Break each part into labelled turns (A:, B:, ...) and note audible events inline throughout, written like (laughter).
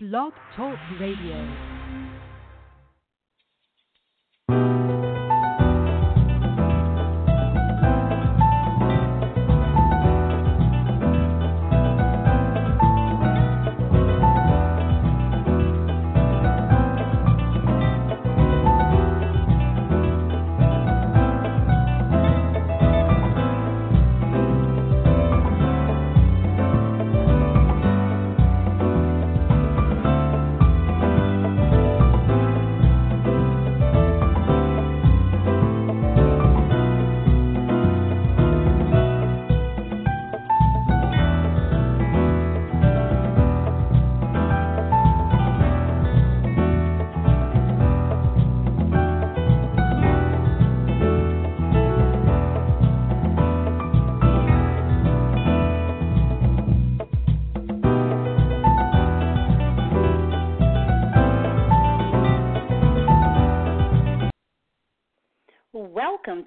A: Blog Talk Radio.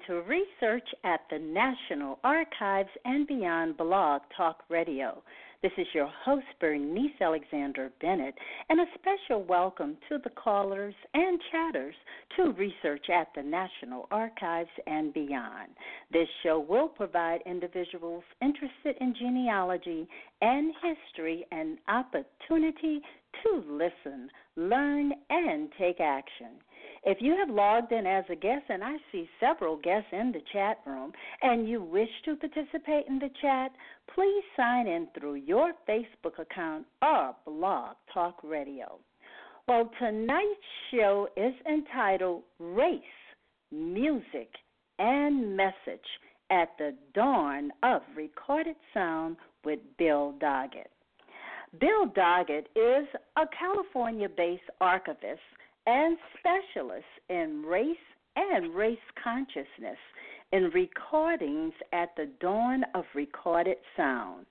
A: To Research at the National Archives and Beyond Blog Talk Radio. This is your host, Bernice Alexander Bennett, and a special welcome to the callers and chatters to Research at the National Archives and Beyond. This show will provide individuals interested in genealogy and history an opportunity to listen, learn, and take action. If you have logged in as a guest, and I see several guests in the chat room, and you wish to participate in the chat, please sign in through your Facebook account or Blog Talk Radio. Well, tonight's show is entitled Race, Music, and Message at the Dawn of Recorded Sound with Bill Doggett. Bill Doggett is a California based archivist and specialists in race and race consciousness in recordings at the dawn of recorded sound.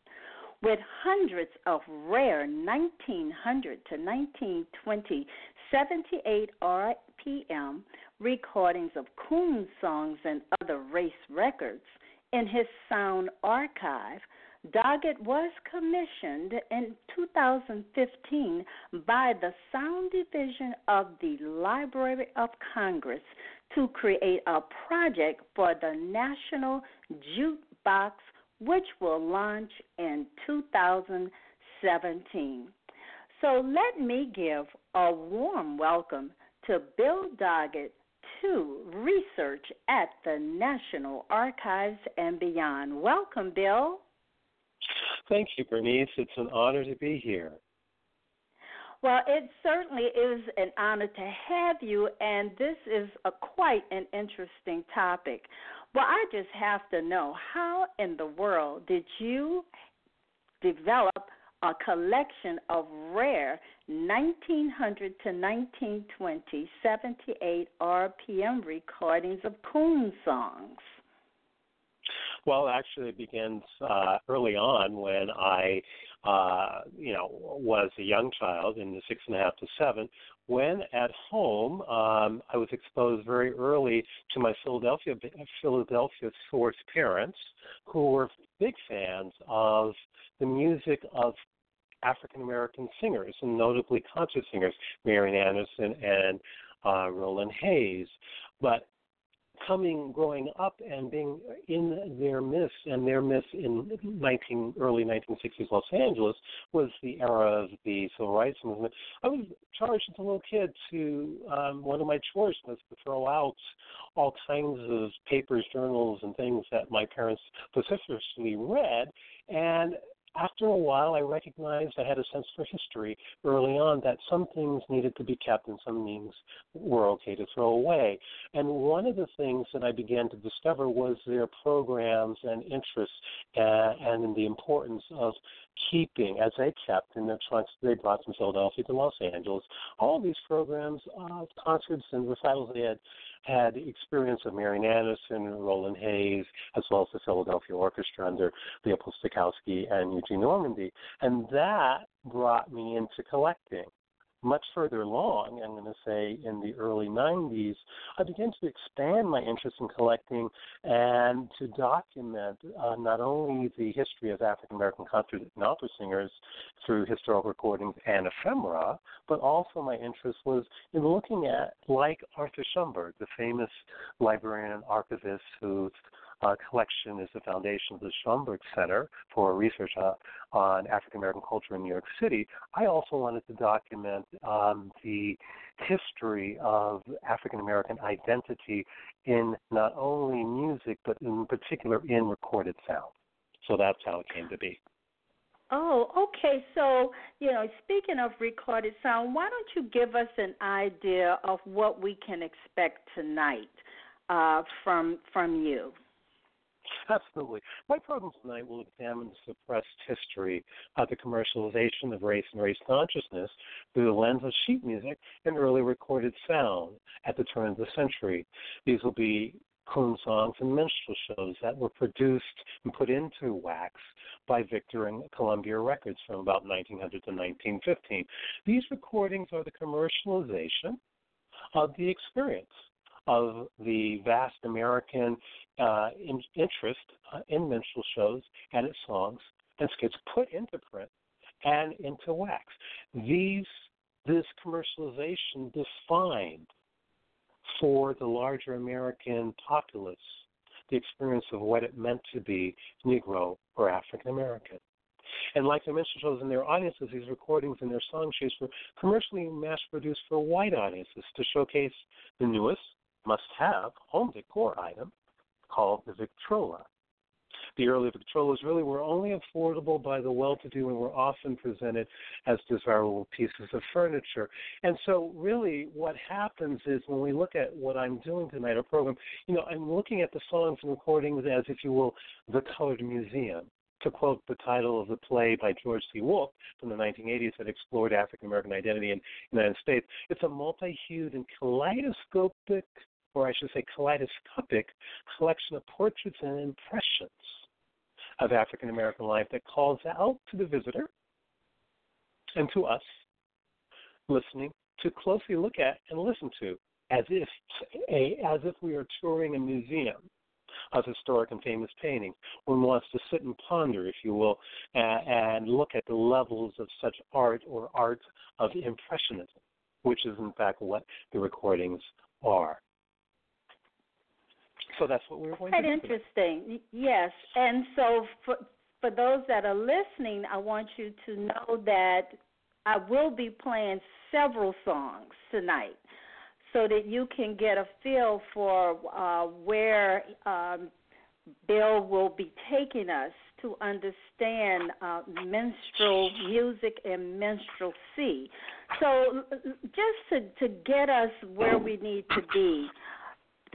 A: With hundreds of rare 1900 to 1920 78 RPM recordings of coon songs and other race records in his sound archive, Doggett was commissioned in 2015 by the Sound Division of the Library of Congress to create a project for the National Jukebox, which will launch in 2017. So let me give a warm welcome to Bill Doggett to research at the National Archives and beyond. Welcome, Bill.
B: Thank you, Bernice. It's an honor to be here.
A: Well, it certainly is an honor to have you, and this is a quite an interesting topic. Well, I just have to know how in the world did you develop a collection of rare 1900 to 1920 78 RPM recordings of coon songs?
B: Well, actually, it begins uh, early on when I, uh, you know, was a young child in the six and a half to seven. When at home, um, I was exposed very early to my Philadelphia Philadelphia source parents, who were big fans of the music of African American singers, and notably concert singers, Marian Anderson and uh, Roland Hayes. But coming, growing up, and being in their midst, and their midst in 19 early 1960s Los Angeles was the era of the civil rights movement. I was charged as a little kid to um, one of my chores was to throw out all kinds of papers, journals, and things that my parents vociferously read, and after a while, I recognized I had a sense for history early on that some things needed to be kept and some things were okay to throw away. And one of the things that I began to discover was their programs and interests uh, and the importance of keeping, as they kept in their trunks, they brought from Philadelphia to Los Angeles, all these programs, uh, concerts and recitals they had had experience of Marian Anderson, and Roland Hayes, as well as the Philadelphia Orchestra under Leopold Stokowski and Eugene Ormandy. And that brought me into collecting. Much further along, I'm going to say in the early 90s, I began to expand my interest in collecting and to document uh, not only the history of African American concert and opera singers through historical recordings and ephemera, but also my interest was in looking at, like Arthur Schomburg, the famous librarian and archivist whose uh, collection is the foundation of the Schomburg Center for Research uh, on African American Culture in New York City. I also wanted to document um, the history of African American identity in not only music, but in particular in recorded sound. So that's how it came to be.
A: Oh, okay. So, you know, speaking of recorded sound, why don't you give us an idea of what we can expect tonight uh, from from you?
B: Absolutely. My program tonight will examine the suppressed history of the commercialization of race and race consciousness through the lens of sheet music and early recorded sound at the turn of the century. These will be coon songs and minstrel shows that were produced and put into wax by Victor and Columbia Records from about 1900 to 1915. These recordings are the commercialization of the experience of the vast American uh, in, interest uh, in minstrel shows and its songs and skits put into print and into wax. These this commercialization defined for the larger American populace the experience of what it meant to be Negro or African American. And like the minstrel shows and their audiences, these recordings and their song sheets were commercially mass produced for white audiences to showcase the newest, must have home decor item called the Victrola. The early Victrolas really were only affordable by the well to do and were often presented as desirable pieces of furniture. And so, really, what happens is when we look at what I'm doing tonight, our program, you know, I'm looking at the songs and recordings as, if you will, the colored museum to quote the title of the play by George C. Wolfe from the 1980s that explored African American identity in the United States, it's a multi hued and kaleidoscopic or I should say kaleidoscopic, collection of portraits and impressions of African American life that calls out to the visitor and to us listening to closely look at and listen to as if a, as if we are touring a museum of historic and famous paintings. One wants to sit and ponder, if you will, and, and look at the levels of such art or art of impressionism, which is in fact what the recordings are. So that's what we were going
A: Quite
B: to do.
A: interesting. Yes. And so for for those that are listening, I want you to know that I will be playing several songs tonight so that you can get a feel for uh, where um, Bill will be taking us to understand uh, minstrel music and minstrelsy. So, just to, to get us where we need to be,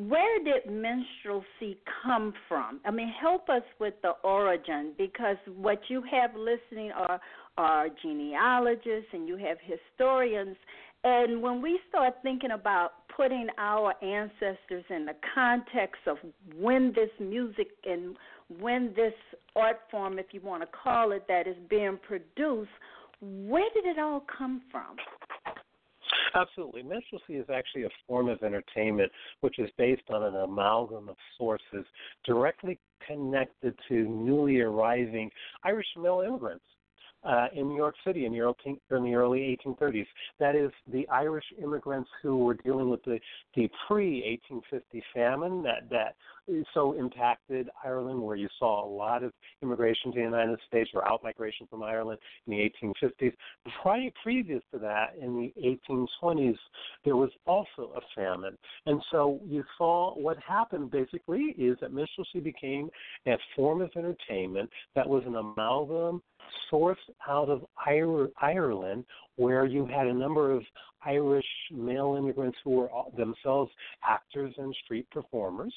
A: where did minstrelsy come from? I mean, help us with the origin because what you have listening are are genealogists and you have historians. And when we start thinking about putting our ancestors in the context of when this music and when this art form, if you want to call it that, is being produced, where did it all come from?
B: Absolutely. Minstrelsy is actually a form of entertainment which is based on an amalgam of sources directly connected to newly arriving Irish male immigrants uh, in New York City in the, early, in the early 1830s. That is, the Irish immigrants who were dealing with the, the pre 1850 famine that, that so impacted Ireland, where you saw a lot of immigration to the United States or out migration from Ireland in the 1850s. Prior, previous to that, in the 1820s, there was also a famine. And so you saw what happened basically is that minstrelsy became a form of entertainment that was an amalgam sourced out of Ireland, where you had a number of Irish male immigrants who were themselves actors and street performers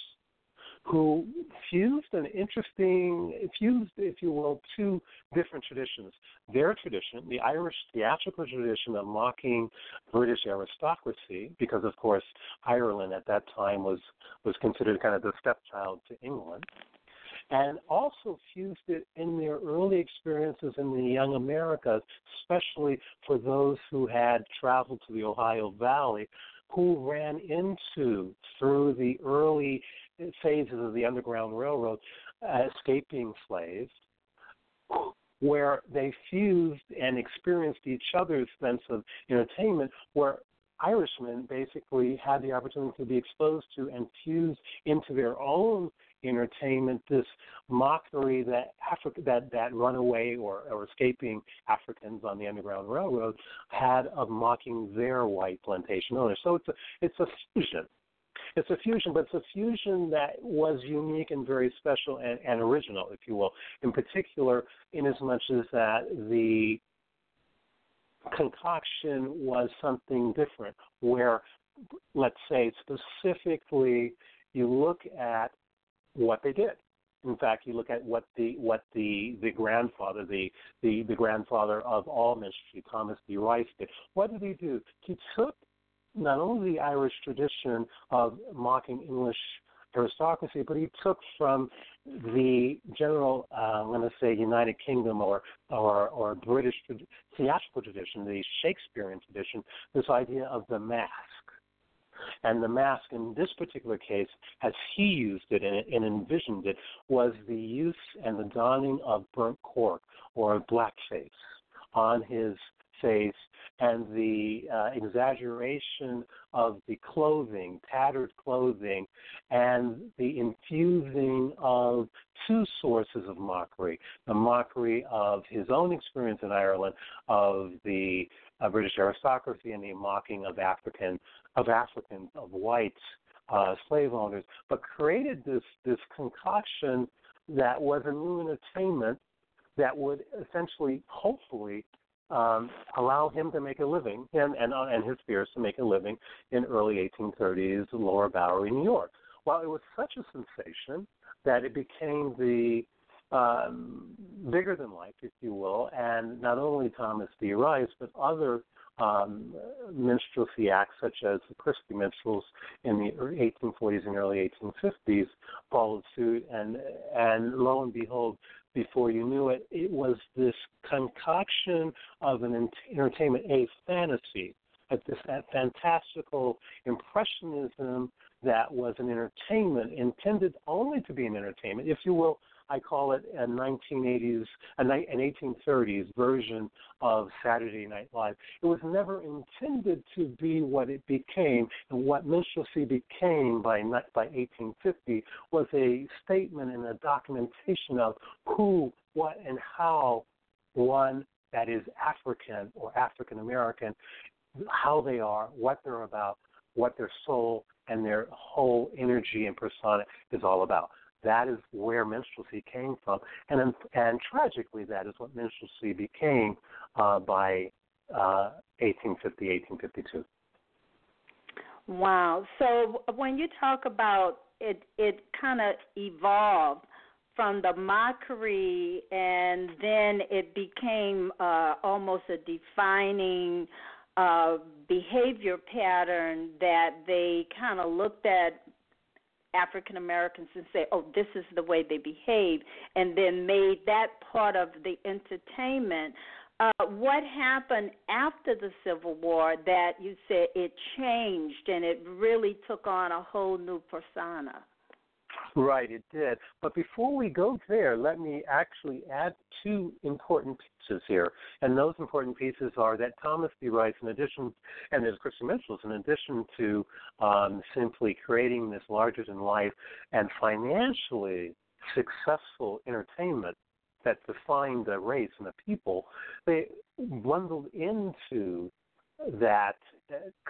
B: who fused an interesting, fused, if you will, two different traditions. Their tradition, the Irish theatrical tradition of mocking British aristocracy, because of course Ireland at that time was was considered kind of the stepchild to England, and also fused it in their early experiences in the young Americas, especially for those who had traveled to the Ohio Valley, who ran into through the early phases of the Underground Railroad uh, escaping slaves where they fused and experienced each other's sense of entertainment, where Irishmen basically had the opportunity to be exposed to and fuse into their own entertainment this mockery that Africa that that runaway or, or escaping Africans on the Underground Railroad had of mocking their white plantation owners. So it's a it's a fusion it's a fusion, but it's a fusion that was unique and very special and, and original, if you will. In particular, in as much as that the concoction was something different, where, let's say, specifically, you look at what they did. In fact, you look at what the what the the grandfather, the the, the grandfather of all minstrelsy, Thomas D. Rice, did. What did he do? He took not only the Irish tradition of mocking English aristocracy, but he took from the general, uh, let us say, United Kingdom or or, or British theatrical tradition, the Shakespearean tradition, this idea of the mask. And the mask, in this particular case, as he used it and, and envisioned it, was the use and the donning of burnt cork or blackface on his face and the uh, exaggeration of the clothing, tattered clothing, and the infusing of two sources of mockery the mockery of his own experience in Ireland, of the uh, British aristocracy, and the mocking of African of Africans, of whites, uh, slave owners, but created this this concoction that was a new entertainment that would essentially, hopefully, um, allow him to make a living him and, uh, and his peers to make a living in early 1830s Lower Bowery, New York. Well, it was such a sensation that it became the um, bigger than life, if you will, and not only Thomas D. Rice, but other um, minstrelsy acts such as the Christy Minstrels in the 1840s and early 1850s followed suit, and and lo and behold, before you knew it, it was this concoction of an entertainment, a fantasy, at this that fantastical impressionism that was an entertainment intended only to be an entertainment, if you will, I call it a 1980s, an 1830s version of Saturday Night Live. It was never intended to be what it became, and what minstrelsy became by by 1850 was a statement and a documentation of who, what, and how one that is African or African American, how they are, what they're about, what their soul and their whole energy and persona is all about. That is where minstrelsy came from, and and tragically, that is what minstrelsy became uh, by uh, 1850, 1852.
A: Wow. So when you talk about it, it kind of evolved from the mockery, and then it became uh, almost a defining uh, behavior pattern that they kind of looked at African Americans and say, "Oh, this is the way they behave," and then made that part of the entertainment. Uh, what happened after the Civil War that you said it changed and it really took on a whole new persona?
B: Right, it did. But before we go there, let me actually add two important pieces here. And those important pieces are that Thomas D. Rice, in addition, and there's Christy Minstrels, in addition to um, simply creating this larger than life and financially successful entertainment that defined the race and the people, they bundled into that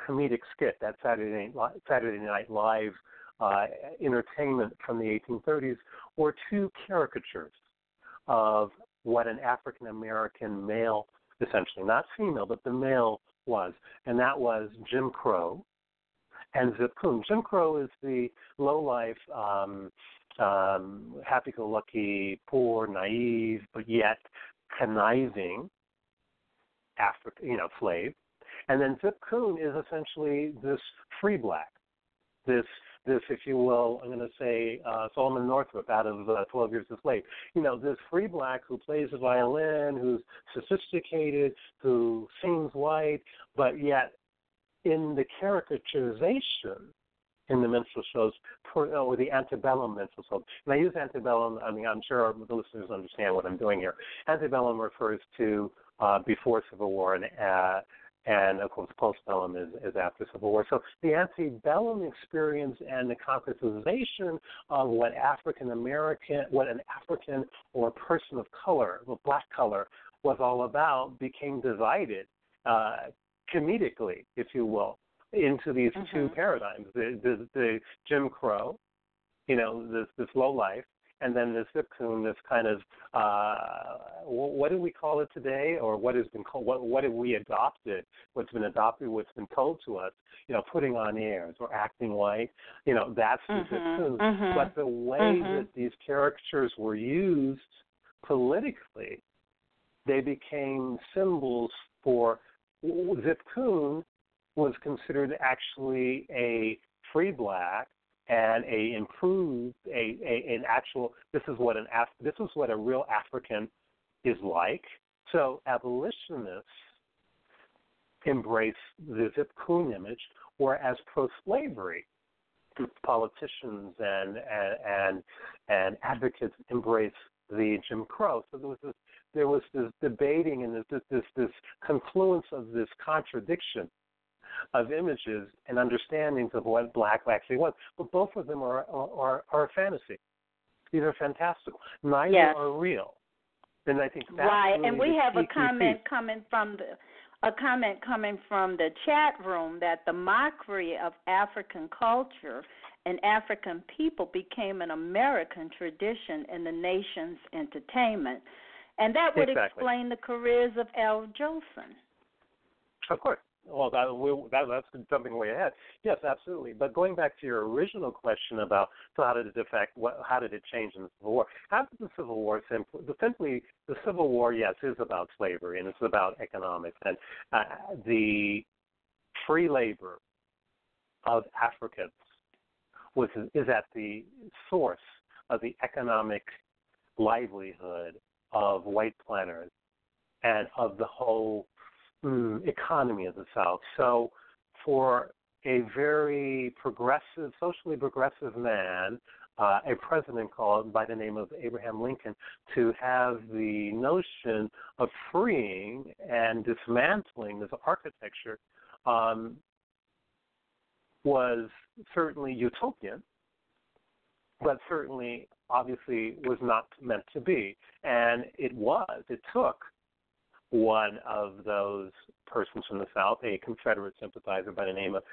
B: comedic skit, that Saturday Night, Saturday Night Live uh, entertainment from the 1830s were two caricatures of what an African American male, essentially not female, but the male was, and that was Jim Crow and Zip Coon. Jim Crow is the low life, um, um, happy-go-lucky, poor, naive, but yet conniving African, you know, slave. And then Zip Coon is essentially this free black, this this, if you will, I'm going to say uh, Solomon Northup out of uh, 12 Years a Slave. You know, this free black who plays the violin, who's sophisticated, who sings white, but yet in the caricaturization in the minstrel shows, or the antebellum minstrel shows. And I use antebellum, I mean, I'm sure the listeners understand what I'm doing here. Antebellum refers to uh, before Civil War and uh, and of course postbellum is, is after Civil War. So the antebellum experience and the concretization of what African American, what an African or person of color, with black color, was all about became divided uh, comedically, if you will, into these mm-hmm. two paradigms: the, the, the Jim Crow, you know, this this low life, and then the Zipcoon, this kind of uh, what do we call it today, or what has been called, what what have we adopted? What's been adopted? What's been told to us? You know, putting on airs or acting white. You know, that's the mm-hmm, Zipcoon. Mm-hmm, but the way mm-hmm. that these characters were used politically, they became symbols for Zipcoon was considered actually a free black and a improved a, a an actual this is what an this is what a real African is like. So abolitionists embrace the Zip Coon image, whereas pro-slavery politicians and and and, advocates embrace the Jim Crow. So there was this there was this debating and this this this confluence of this contradiction of images and understandings of what black actually was. But both of them are are, are a fantasy. These are fantastical. Neither
A: yes.
B: are real. And I think that's
A: right.
B: Really
A: and we have
B: a
A: comment coming from the a comment coming from the chat room that the mockery of African culture and African people became an American tradition in the nation's entertainment. And that would
B: exactly.
A: explain the careers of Al Jolson.
B: Of course. Well, that, we, that, that's jumping way ahead. Yes, absolutely. But going back to your original question about so how did it affect what, how did it change in the Civil War? After the Civil War, simply, simply the Civil War, yes, is about slavery and it's about economics and uh, the free labor of Africans was is at the source of the economic livelihood of white planters and of the whole mm, economy of the South. So, for a very progressive, socially progressive man, uh, a president called by the name of Abraham Lincoln, to have the notion of freeing and dismantling this architecture um, was certainly utopian, but certainly, obviously, was not meant to be. And it was, it took one of those persons from the South, a Confederate sympathizer by the name of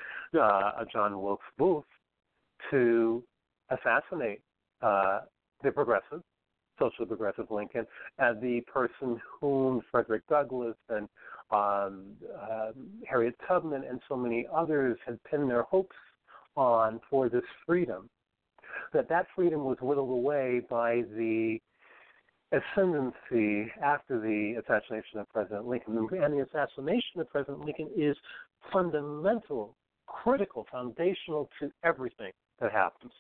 B: uh, John Wilkes Booth, to assassinate uh, the progressive, socially progressive Lincoln, and the person whom Frederick Douglass and um, uh, Harriet Tubman and so many others had pinned their hopes on for this freedom. That that freedom was whittled away by the ascendancy after the assassination of President Lincoln. And the assassination of President Lincoln is fundamental, critical, foundational to everything that happens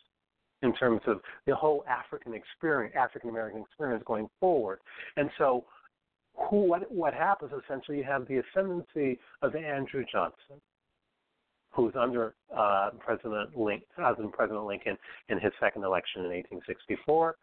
B: in terms of the whole African experience, African American experience going forward. And so, who, what, what happens essentially? You have the ascendancy of Andrew Johnson, who's under uh, President Lincoln, President Lincoln in his second election in 1864.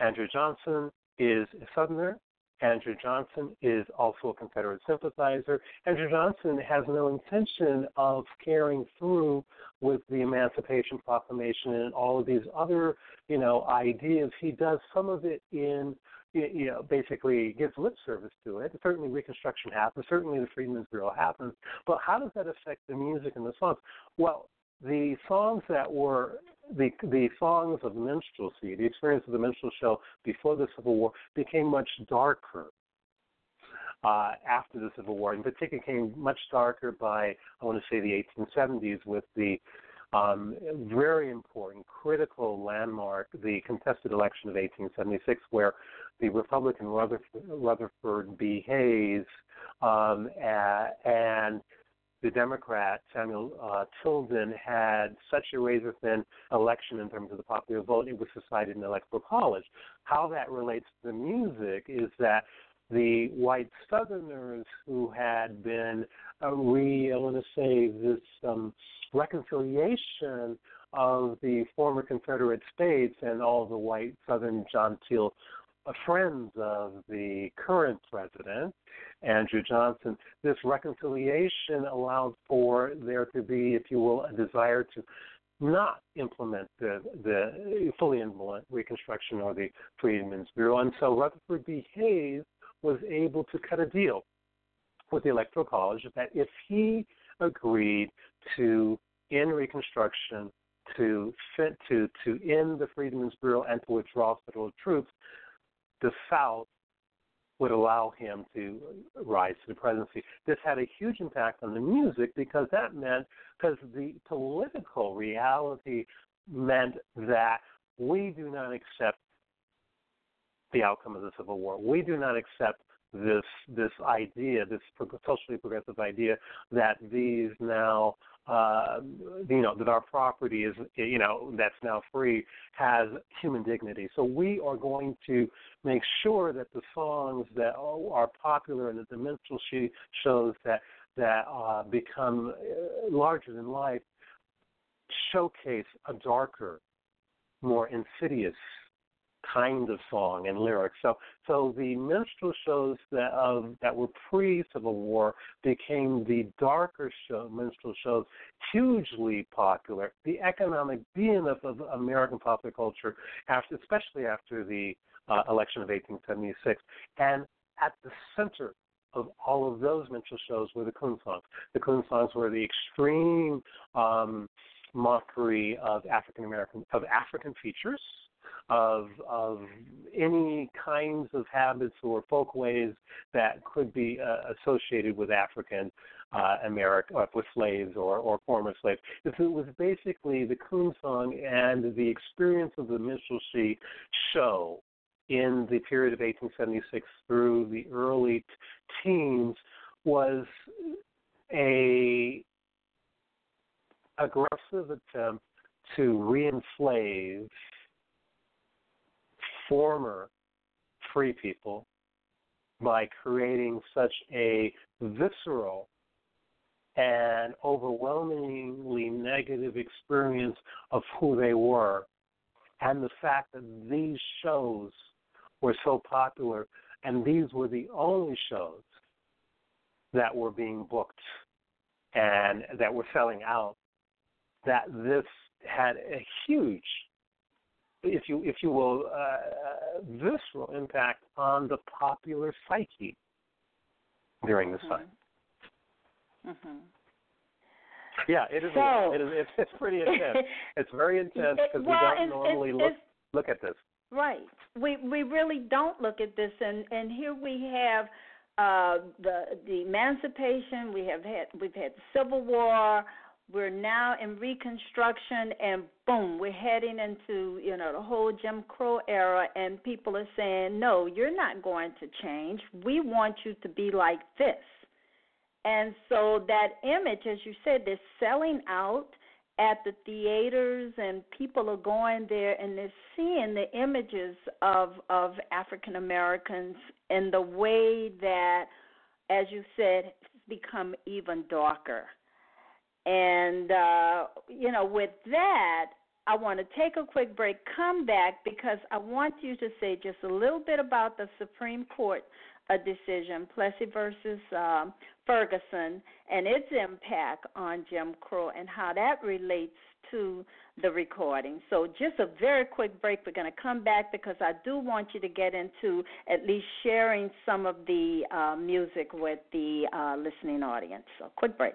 B: Andrew Johnson is a Southerner. Andrew Johnson is also a Confederate sympathizer. Andrew Johnson has no intention of carrying through with the Emancipation Proclamation and all of these other, you know, ideas. He does some of it in, you know, basically gives lip service to it. Certainly, Reconstruction happens. Certainly, the Freedmen's Bureau happens. But how does that affect the music and the songs? Well, the songs that were the the songs of minstrelsy, the experience of the minstrel show before the Civil War became much darker. Uh, after the Civil War, in particular, came much darker by I want to say the 1870s with the um, very important, critical landmark, the contested election of 1876, where the Republican Rutherford, Rutherford B. Hayes um, and the Democrat Samuel uh, Tilden had such a razor thin election in terms of the popular vote, it was decided in the electoral college. How that relates to the music is that the white Southerners who had been uh, re, I want to say, this um, reconciliation of the former Confederate states and all the white Southern John uh, friends of the current president, Andrew Johnson. This reconciliation allowed for there to be, if you will, a desire to not implement the, the fully implement Reconstruction or the Freedmen's Bureau. And so Rutherford B. Hayes was able to cut a deal with the Electoral College that if he agreed to end Reconstruction, to to to end the Freedmen's Bureau and to withdraw federal troops, the South would allow him to rise to the presidency. This had a huge impact on the music because that meant because the political reality meant that we do not accept the outcome of the Civil War. We do not accept this this idea, this socially progressive idea that these now uh, you know that our property is you know that's now free has human dignity. So we are going to make sure that the songs that are popular and the minstrel shows that that uh, become uh, larger than life showcase a darker, more insidious kind of song and lyrics. So, so the minstrel shows that of that were pre Civil War became the darker show, minstrel shows, hugely popular. The economic behemoth of American popular culture, after, especially after the uh, election of 1876, and at the center of all of those minstrel shows were the coon songs. The coon songs were the extreme um, mockery of African American of African features of of any kinds of habits or folkways that could be uh, associated with African uh, American uh, with slaves or, or former slaves. If It was basically the coon song and the experience of the minstrelsy show in the period of 1876 through the early teens was a aggressive attempt to re-enslave former free people by creating such a visceral and overwhelmingly negative experience of who they were. And the fact that these shows were so popular, and these were the only shows that were being booked and that were selling out, that this had a huge if you if you will, uh, visceral impact on the popular psyche during this time.
A: Mm-hmm. mm-hmm.
B: Yeah, it is.
A: So,
B: it is. It's, it's pretty intense. (laughs) it's very intense because
A: well,
B: we don't normally look look at this.
A: Right. We we really don't look at this, and and here we have uh, the the emancipation. We have had we've had the Civil War. We're now in Reconstruction, and boom, we're heading into you know the whole Jim Crow era, and people are saying, no, you're not going to change. We want you to be like this. And so that image, as you said, they're selling out at the theaters, and people are going there and they're seeing the images of of African Americans in the way that, as you said, it's become even darker and, uh, you know, with that, I want to take a quick break, come back because I want you to say just a little bit about the Supreme Court uh, decision, Plessy versus um, Ferguson, and its impact on Jim Crow and how that relates to the recording. So, just a very quick break. We're going to come back because I do want you to get into at least sharing some of the uh, music with the uh, listening audience. So, quick break.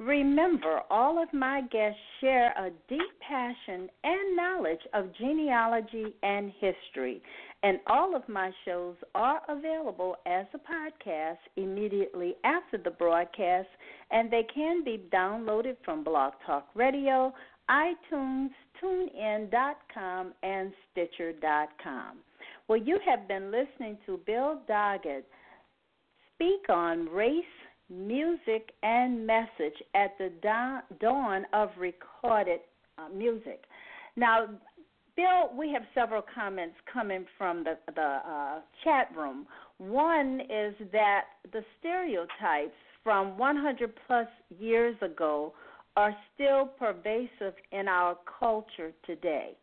A: Remember, all of my guests share a deep passion and knowledge of genealogy and history, and all of my shows are available as a podcast immediately after the broadcast, and they can be downloaded from Blog Talk Radio, iTunes, TuneIn.com, and Stitcher.com. Well, you have been listening to Bill Doggett speak on race music and message at the dawn of recorded uh, music. Now, Bill, we have several comments coming from the the uh, chat room. One is that the stereotypes from 100 plus years ago are still pervasive in our culture today.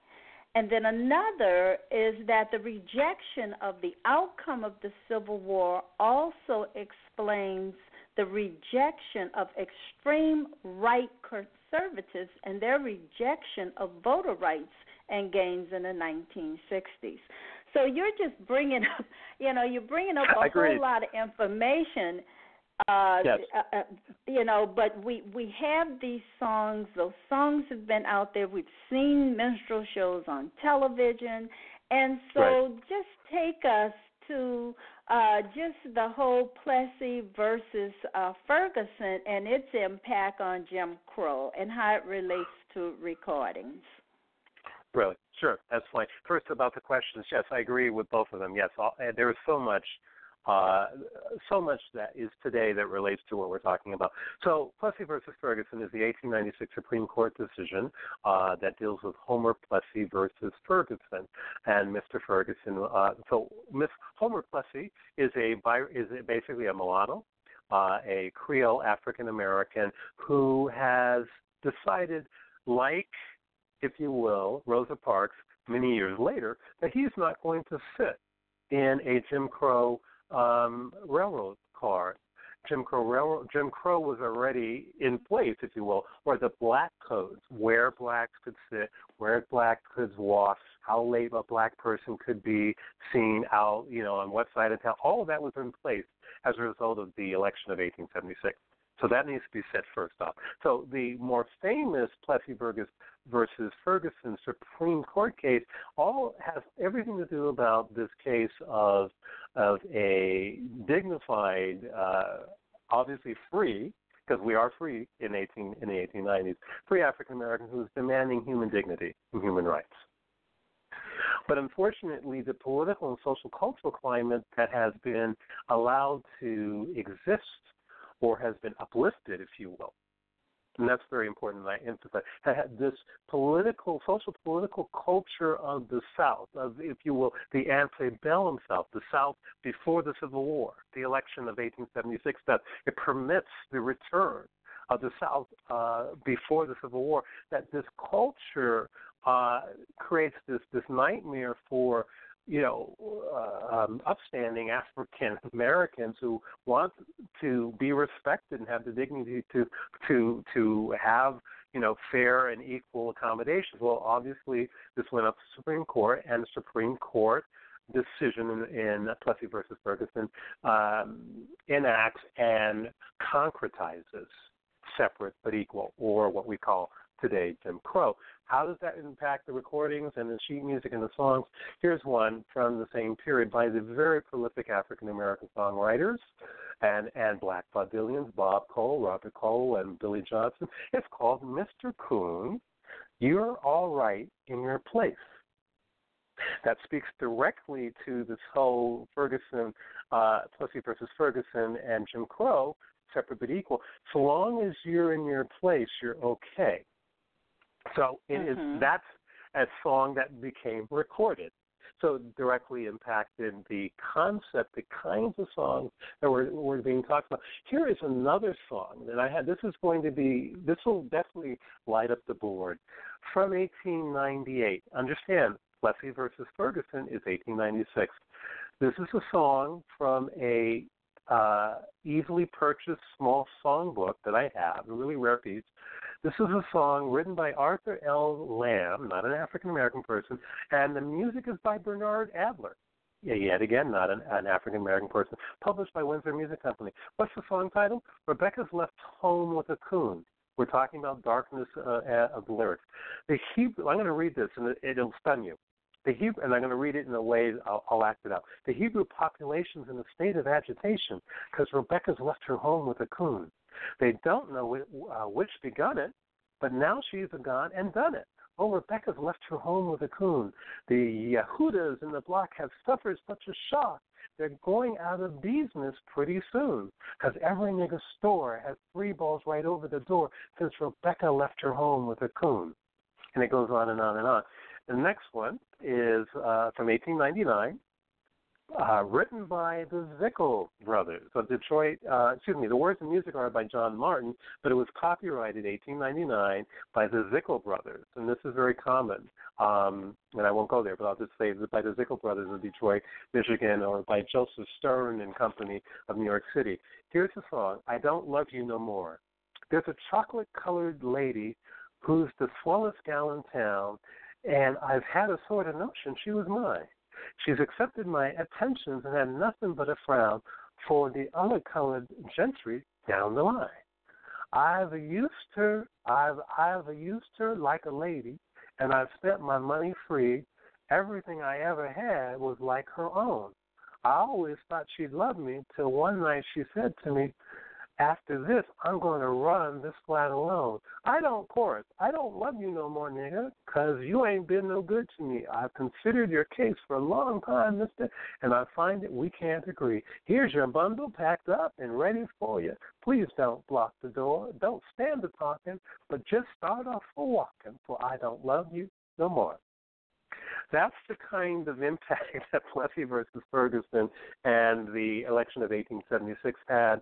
A: And then another is that the rejection of the outcome of the Civil War also explains the rejection of extreme right conservatives and their rejection of voter rights and gains in the 1960s. So you're just bringing up, you know, you're bringing up (laughs) a whole lot of information. Uh,
B: yes.
A: uh, uh, you know, but we we have these songs. Those songs have been out there. We've seen minstrel shows on television, and so
B: right.
A: just take us to uh, just the whole Plessy versus uh, Ferguson and its impact on Jim Crow and how it relates to recordings.
B: Really? Sure, that's fine. First, about the questions, yes, I agree with both of them. Yes, all, there is so much uh, so much that is today that relates to what we're talking about. So, Plessy versus Ferguson is the 1896 Supreme Court decision uh, that deals with Homer Plessy versus Ferguson and Mr. Ferguson. Uh, so, Miss Homer Plessy is a is basically a mulatto, uh, a Creole African American who has decided, like, if you will, Rosa Parks many years later, that he's not going to sit in a Jim Crow um, railroad car. Jim Crow railroad Jim Crow was already in place, if you will, or the black codes, where blacks could sit, where blacks could walk, how late a black person could be seen out, you know, on what side of town. All of that was in place as a result of the election of 1876. So that needs to be set first off. So the more famous Plessy versus Ferguson Supreme Court case all has everything to do about this case of of a dignified, uh, obviously free, because we are free in 18 in the 1890s, free African American who is demanding human dignity and human rights. But unfortunately, the political and social cultural climate that has been allowed to exist or has been uplifted, if you will. And that's very important that I emphasize. This political, social political culture of the South, of, if you will, the antebellum South, the South before the Civil War, the election of 1876, that it permits the return of the South uh, before the Civil War, that this culture uh, creates this, this nightmare for you know, uh, um, upstanding African Americans who want to be respected and have the dignity to to to have you know fair and equal accommodations. Well, obviously, this went up to the Supreme Court, and the Supreme Court decision in, in Plessy versus Ferguson um, enacts and concretizes separate but equal, or what we call today Jim Crow. How does that impact the recordings and the sheet music and the songs? Here's one from the same period by the very prolific African American songwriters and, and black vaudevillians, Bob Cole, Robert Cole, and Billy Johnson. It's called Mr. Coon, You're All Right in Your Place. That speaks directly to this whole Ferguson, uh, Plessy versus Ferguson and Jim Crow, separate but equal. So long as you're in your place, you're okay. So it
A: mm-hmm.
B: is that's a song that became recorded. So directly impacted the concept, the kinds of songs that were, were being talked about. Here is another song that I had. This is going to be, this will definitely light up the board. From 1898. Understand, Plessy versus Ferguson is 1896. This is a song from a uh, easily purchased small songbook that I have, a really rare piece. This is a song written by Arthur J. Lamb, not an African American person, and the music is by Bernard Adler. Yet again, not an, an African American person. Published by Windsor Music Company. What's the song title? Rebecca's Left Home with a Coon. We're talking about darkness uh, of the lyrics. The Hebrew. I'm going to read this, and it, it'll stun you. The Hebrew, and I'm going to read it in a way I'll, I'll act it out. The Hebrew population's in a state of agitation because Rebecca's left her home with a coon. They don't know which, uh, which begun it, but now she's gone and done it. Oh, Rebecca's left her home with a coon. The Yehudas in the block have suffered such a shock. They're going out of business pretty soon because every nigga store has three balls right over the door since Rebecca left her home with a coon. And it goes on and on and on. The next one is uh, from 1899, uh, written by the Zickel brothers of Detroit. Uh, excuse me, the words and music are by John Martin, but it was copyrighted 1899 by the Zickel brothers, and this is very common. Um, and I won't go there, but I'll just say by the Zickel brothers of Detroit, Michigan, or by Joseph Stern and Company of New York City. Here's the song: "I Don't Love You No More." There's a chocolate-colored lady who's the swellest gal in town and I've had a sort of notion she was mine. She's accepted my attentions and had nothing but a frown for the other colored gentry down the line. I've used her I've I've used her like a lady and I've spent my money free. Everything I ever had was like her own. I always thought she'd love me till one night she said to me, after this, I'm going to run this flat alone. I don't chorus. I don't love you no more, nigga, because you ain't been no good to me. I've considered your case for a long time, mister, and I find that we can't agree. Here's your bundle packed up and ready for you. Please don't block the door. Don't stand the talking, but just start off for walking, for I don't love you no more. That's the kind of impact (laughs) that Plessy versus Ferguson and the election of 1876 had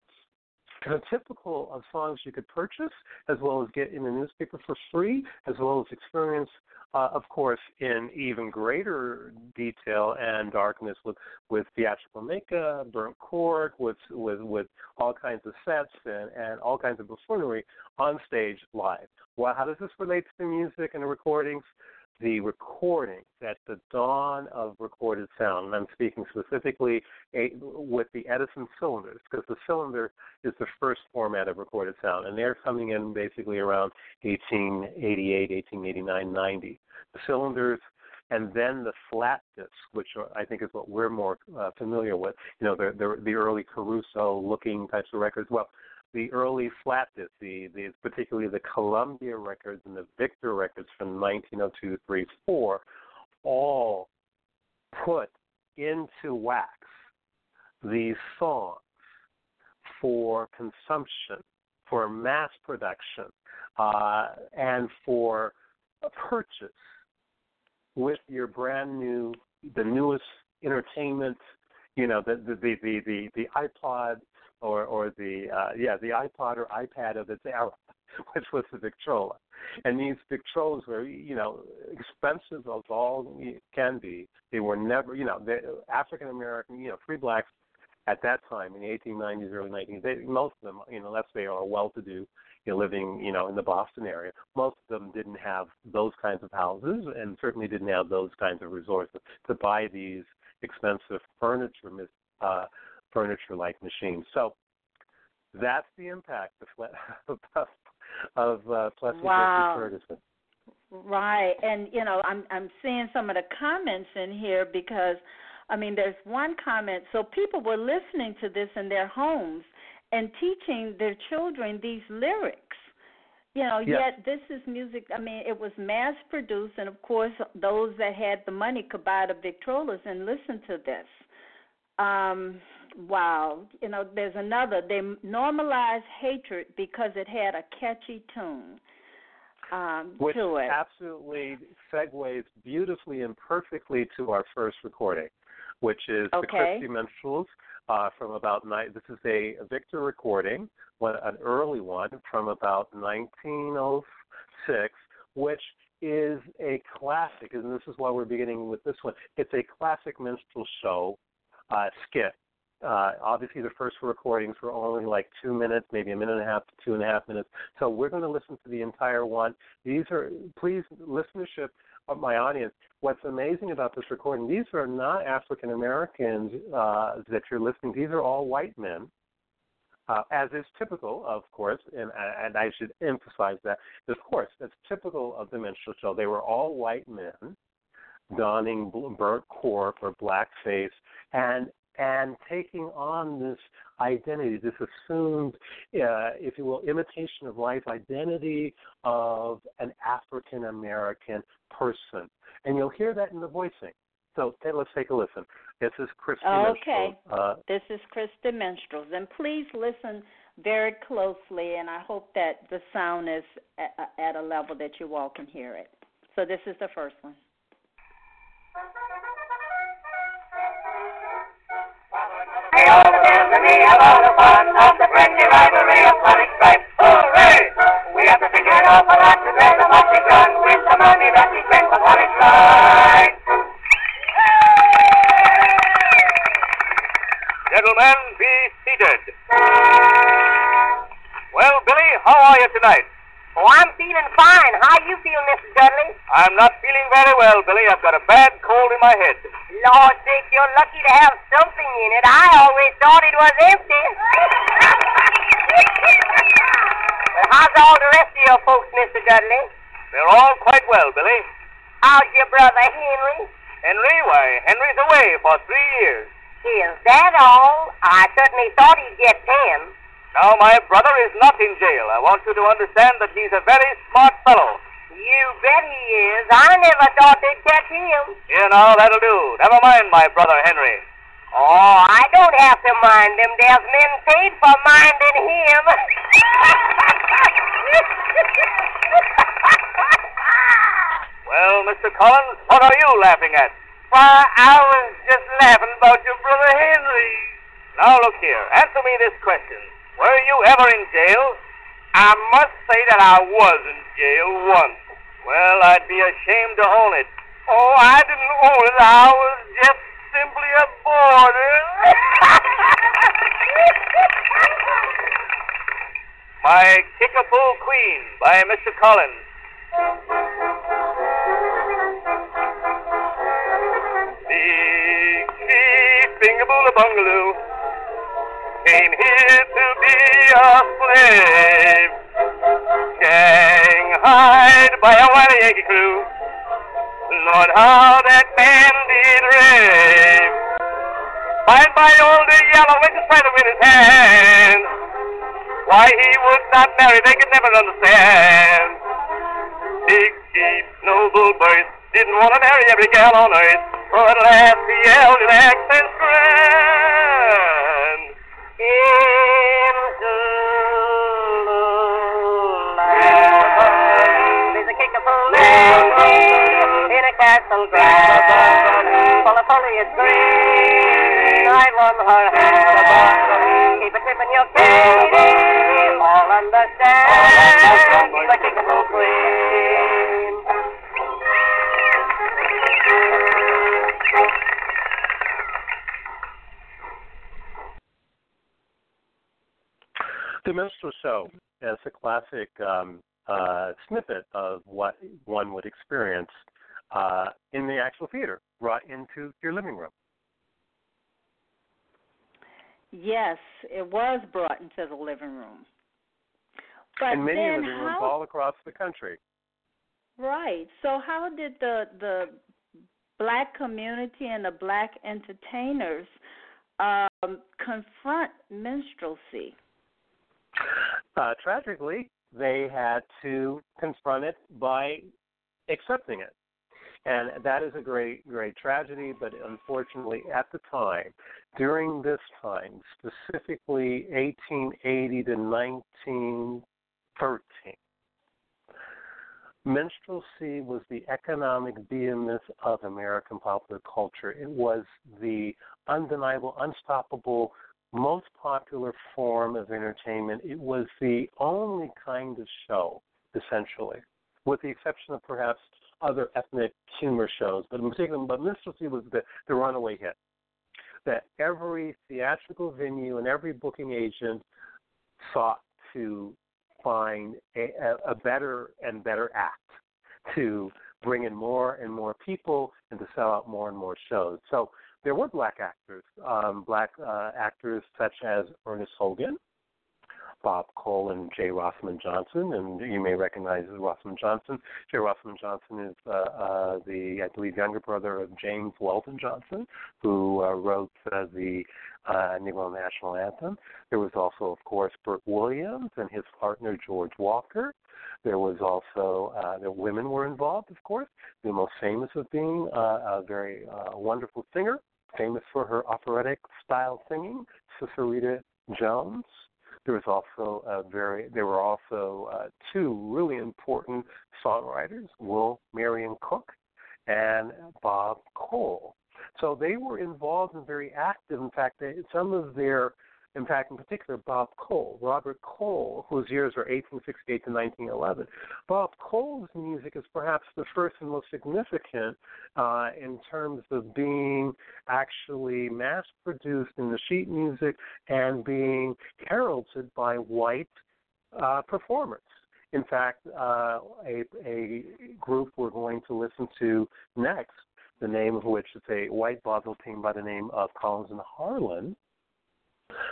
B: kind of typical of songs you could purchase, as well as get in the newspaper for free, as well as experience, uh, of course, in even greater detail and darkness with with theatrical makeup, burnt cork, with with with all kinds of sets and, and all kinds of buffoonery on stage live. Well, how does this relate to the music and the recordings? The recording at the dawn of recorded sound, and I'm speaking specifically a, with the Edison cylinders, because the cylinder is the first format of recorded sound, and they're coming in basically around 1888, 1889, 90. The cylinders and then the flat disc, which I think is what we're more uh, familiar with. You know, the, the the early Caruso-looking types of records. Well, the early flat discs, the, the particularly the Columbia records and the Victor records from 1902, 3, 4, all put into wax these songs for consumption, for mass production, uh, and for purchase with your brand new, the newest entertainment, you know, the the the, the, the iPod or or the uh, yeah the iPod or iPad of its era, (laughs) which was the Victrola, and these Victrolas were you know expensive as all can be. They were never you know African American you know free blacks at that time in the 1890s, early 1900s. They, most of them you know let's say are well-to-do. Living, you know, in the Boston area, most of them didn't have those kinds of houses, and certainly didn't have those kinds of resources to buy these expensive furniture uh, furniture like machines. So that's the impact of, (laughs) of uh, Plessy
A: wow.
B: Ferguson.
A: Right, and you know, I'm I'm seeing some of the comments in here because, I mean, there's one comment. So people were listening to this in their homes and teaching their children these lyrics. You know,
B: yes.
A: yet this is music. I mean, it was mass produced, and of course, those that had the money could buy the Victrolas and listen to this. Um, wow, you know, there's another. They normalized hatred because it had a catchy tune. Um,
B: Which
A: to it.
B: absolutely segues beautifully and perfectly to our first recording, which is
A: okay.
B: the Christy Minstrels uh, from about nine. This is a Victor recording, one, an early one from about 1906, which is a classic, and this is why we're beginning with this one. It's a classic minstrel show uh, skit. Uh, obviously, the first recordings were only like two minutes, maybe a minute and a half to two and a half minutes. So we're going to listen to the entire one. These are, please, listenership of my audience. What's amazing about this recording? These are not African Americans uh, that you're listening. These are all white men uh, as is typical, of course, and, and I should emphasize that, of course, that's typical of the minstrel show. They were all white men donning burnt cork or blackface and and taking on this identity, this assumed, uh, if you will, imitation of life identity of an African American person. And you'll hear that in the voicing. So okay, let's take a listen. This is Christy
A: Okay.
B: Uh,
A: this is Christy Minstrels. And please listen very closely, and I hope that the sound is at, at a level that you all can hear it. So this is the first one.
C: Of all the fun of the friendly rivalry of Sonic Stripes. Hooray! We have to figure it out for that to bear the much begun with the money that we spent for Sonic Stripes.
D: Gentlemen, be seated. Well, Billy, how are you tonight?
C: Oh, I'm feeling fine. How you feel, Mr. Dudley?
D: I'm not feeling very well, Billy. I've got a bad cold in my head.
C: Lord sake, you're lucky to have something in it. I always thought it was empty. (laughs) but how's all the rest of your folks, Mr. Dudley?
D: They're all quite well, Billy.
C: How's your brother Henry?
D: Henry, why, Henry's away for three years.
C: Is that all? I certainly thought he'd get ten.
D: Now, my brother is not in jail. I want you to understand that he's a very smart fellow.
C: You bet he is. I never thought they'd catch him.
D: Here, now, that'll do. Never mind my brother Henry.
C: Oh, I don't have to mind him. There's men paid for minding him. (laughs)
D: well, Mr. Collins, what are you laughing at?
C: Why, I was just laughing about your brother Henry.
D: Now, look here. Answer me this question. Were you ever in jail?
C: I must say that I was in jail once.
D: Well, I'd be ashamed to own it.
C: Oh, I didn't own it. I was just simply a boarder. (laughs)
D: My Kickapoo Queen by Mr. Collins. Big Chief Bingaboola Bungaloo came here to be a slave, shanghaied by a wily Yankee crew. Lord, how that man did rave. By and by, old yellow went to to win his hand. Why he would not marry, they could never understand. Big Chief, noble birth, didn't want to marry every gal on earth. But at last he yelled in accents grand.
C: Castle grand, of foliage green. I won her hand. Keep tip in your cane. All understand. She's a kickapoo queen.
B: The Minstrel Show as a classic um, uh, snippet of what one would experience uh, in the actual theater, brought into your living room.
A: Yes, it was brought into the living room. But
B: and many living rooms
A: how,
B: all across the country.
A: Right. So how did the the black community and the black entertainers um, confront minstrelsy?
B: Uh, tragically, they had to confront it by accepting it. And that is a great, great tragedy, but unfortunately, at the time, during this time, specifically 1880 to 1913, minstrelsy was the economic behemoth of American popular culture. It was the undeniable, unstoppable, most popular form of entertainment. It was the only kind of show, essentially, with the exception of perhaps other ethnic humor shows. But in particular, but Minstrelsy was the, the runaway hit. That every theatrical venue and every booking agent sought to find a, a better and better act to bring in more and more people and to sell out more and more shows. So there were black actors, um, black uh, actors such as Ernest Hogan, Bob Cole and J. Rosamond Johnson, and you may recognize Rosamond Johnson. J. Rosamond Johnson is uh, uh, the, I believe, younger brother of James Weldon Johnson, who uh, wrote uh, the uh, Negro National Anthem. There was also, of course, Bert Williams and his partner George Walker. There was also uh, the women were involved, of course. The most famous of being uh, a very uh, wonderful singer, famous for her operatic style singing, Rita Jones. There was also a very there were also uh, two really important songwriters, Will Marion Cook and Bob Cole. So they were involved and very active. In fact, they, some of their in fact, in particular, Bob Cole, Robert Cole, whose years were 1868 to 1911. Bob Cole's music is perhaps the first and most significant uh, in terms of being actually mass produced in the sheet music and being heralded by white uh, performers. In fact, uh, a, a group we're going to listen to next, the name of which is a white vaudeville team by the name of Collins and Harlan,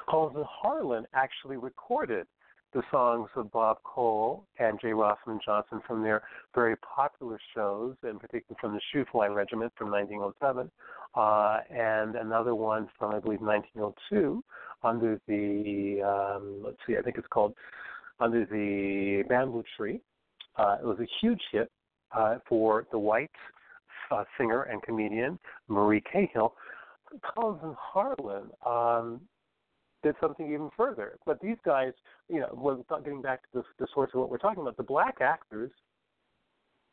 B: Collins and Harlan actually recorded the songs of Bob Cole and J. Rosamond Johnson from their very popular shows, in particular from the Shoo-Fly Regiment from 1907, uh, and another one from I believe 1902 under the um, let's see, I think it's called under the Bamboo Tree. Uh, it was a huge hit uh, for the white uh, singer and comedian Marie Cahill. Collins and Harlan um, did something even further. But these guys, you know, getting back to the, the source of what we're talking about, the black actors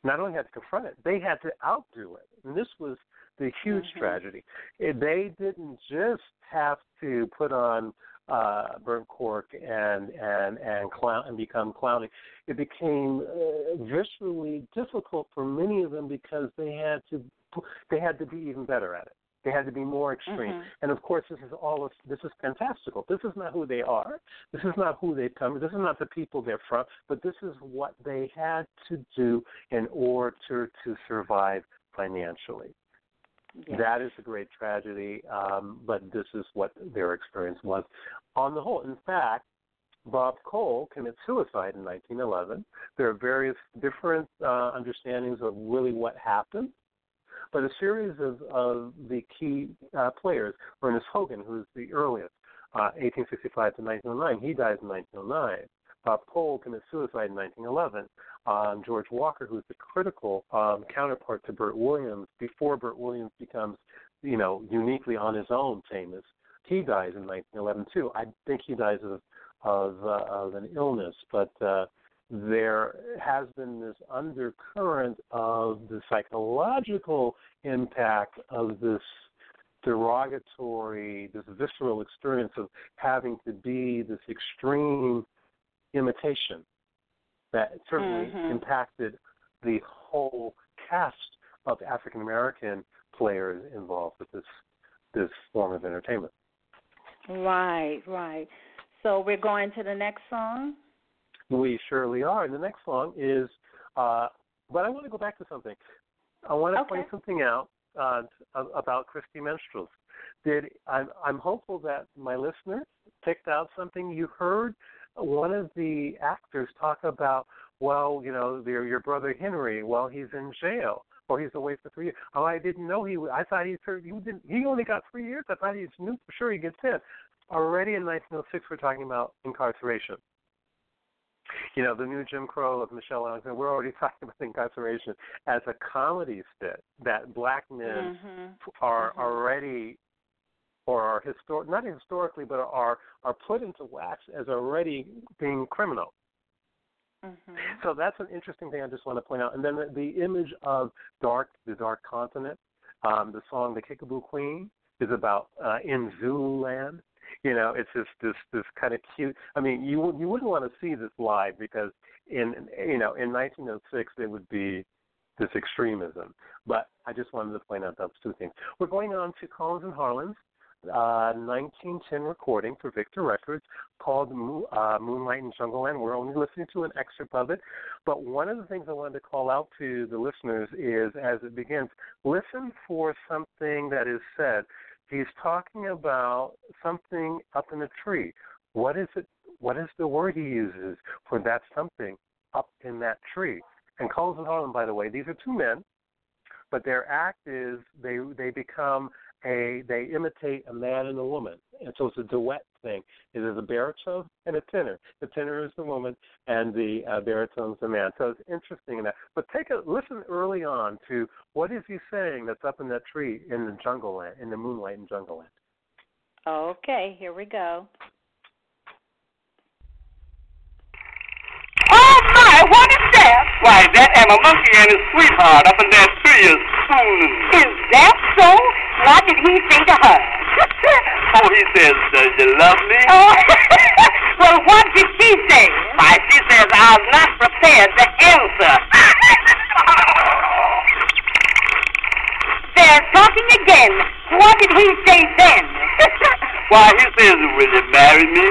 B: not only had to confront it, they had to outdo it. And this was the huge mm-hmm. tragedy. They didn't just have to put on uh, burnt cork and and and clown and become clowning. It became uh, viscerally difficult for many of them because they had to they had to be even better at it. They had to be more extreme. Mm-hmm. And of course, this is all of this is fantastical. This is not who they are. This is not who they've come. This is not the people they're from. But this is what they had to do in order to, to survive financially. Yes. That is a great tragedy, um, but this is what their experience was. On the whole, in fact, Bob Cole commits suicide in 1911. There are various different uh, understandings of really what happened. But a series of, of the key uh, players, Ernest Hogan, who's the earliest, uh, 1865 to 1909, he dies in 1909. Bob Cole commits suicide in 1911. Um, George Walker, who's the critical um, counterpart to Bert Williams, before Bert Williams becomes, you know, uniquely on his own famous, he dies in 1911 too. I think he dies of of, uh, of an illness, but uh, there has been this undercurrent of the psychological impact of this derogatory, this visceral experience of having to be this extreme imitation that certainly
A: mm-hmm.
B: impacted the whole cast of African American players involved with this this form of entertainment.
A: Right, right. So we're going to the next song.
B: We surely are. And the next song is, uh, but I want to go back to something. I want to
A: okay.
B: point something out uh, about Christy Minstrels. Did I'm, I'm hopeful that my listeners picked out something you heard. One of the actors talk about, well, you know, your your brother Henry, well, he's in jail or he's away for three years. Oh, I didn't know he. I thought he served. He didn't. He only got three years. I thought he knew for sure he gets ten. Already in 1906, we're talking about incarceration you know, the new Jim Crow of Michelle Alexander, we're already (laughs) talking about incarceration as a comedy skit that black men
A: mm-hmm.
B: are
A: mm-hmm.
B: already or are historic not historically but are are put into wax as already being criminal.
A: Mm-hmm.
B: So that's an interesting thing I just want to point out. And then the, the image of dark, the dark continent, um, the song "The Kickapoo Queen" is about uh, in Zululand you know, it's just this this kind of cute. I mean, you you wouldn't want to see this live because in you know in 1906 it would be this extremism. But I just wanted to point out those two things. We're going on to Collins and Harlan's uh, 1910 recording for Victor Records called uh, Moonlight in Jungleland. We're only listening to an excerpt of it, but one of the things I wanted to call out to the listeners is, as it begins, listen for something that is said. He's talking about something up in a tree. What is it? What is the word he uses for that something up in that tree? And Collins and Harlan, by the way, these are two men, but their act is they they become a they imitate a man and a woman, and so it's a duet thing. It is a baritone and a tenor. The tenor is the woman, and the uh, baritone is the man. So it's interesting in that. But take a listen early on to what is he saying that's up in that tree in the jungle land, in the moonlight in jungle land.
A: Okay, here we go.
D: Oh my, what is that? Why, that Emma Monkey and his sweetheart up in that tree is spooning.
E: Is that so? What did he say to her?
D: Oh, he says, does you love me?
E: Oh, (laughs) well, what did she say?
D: Why, she says, I'm not prepared to answer.
E: They're talking again. What did he say then? (laughs)
D: Why, he says, will you marry me? (laughs)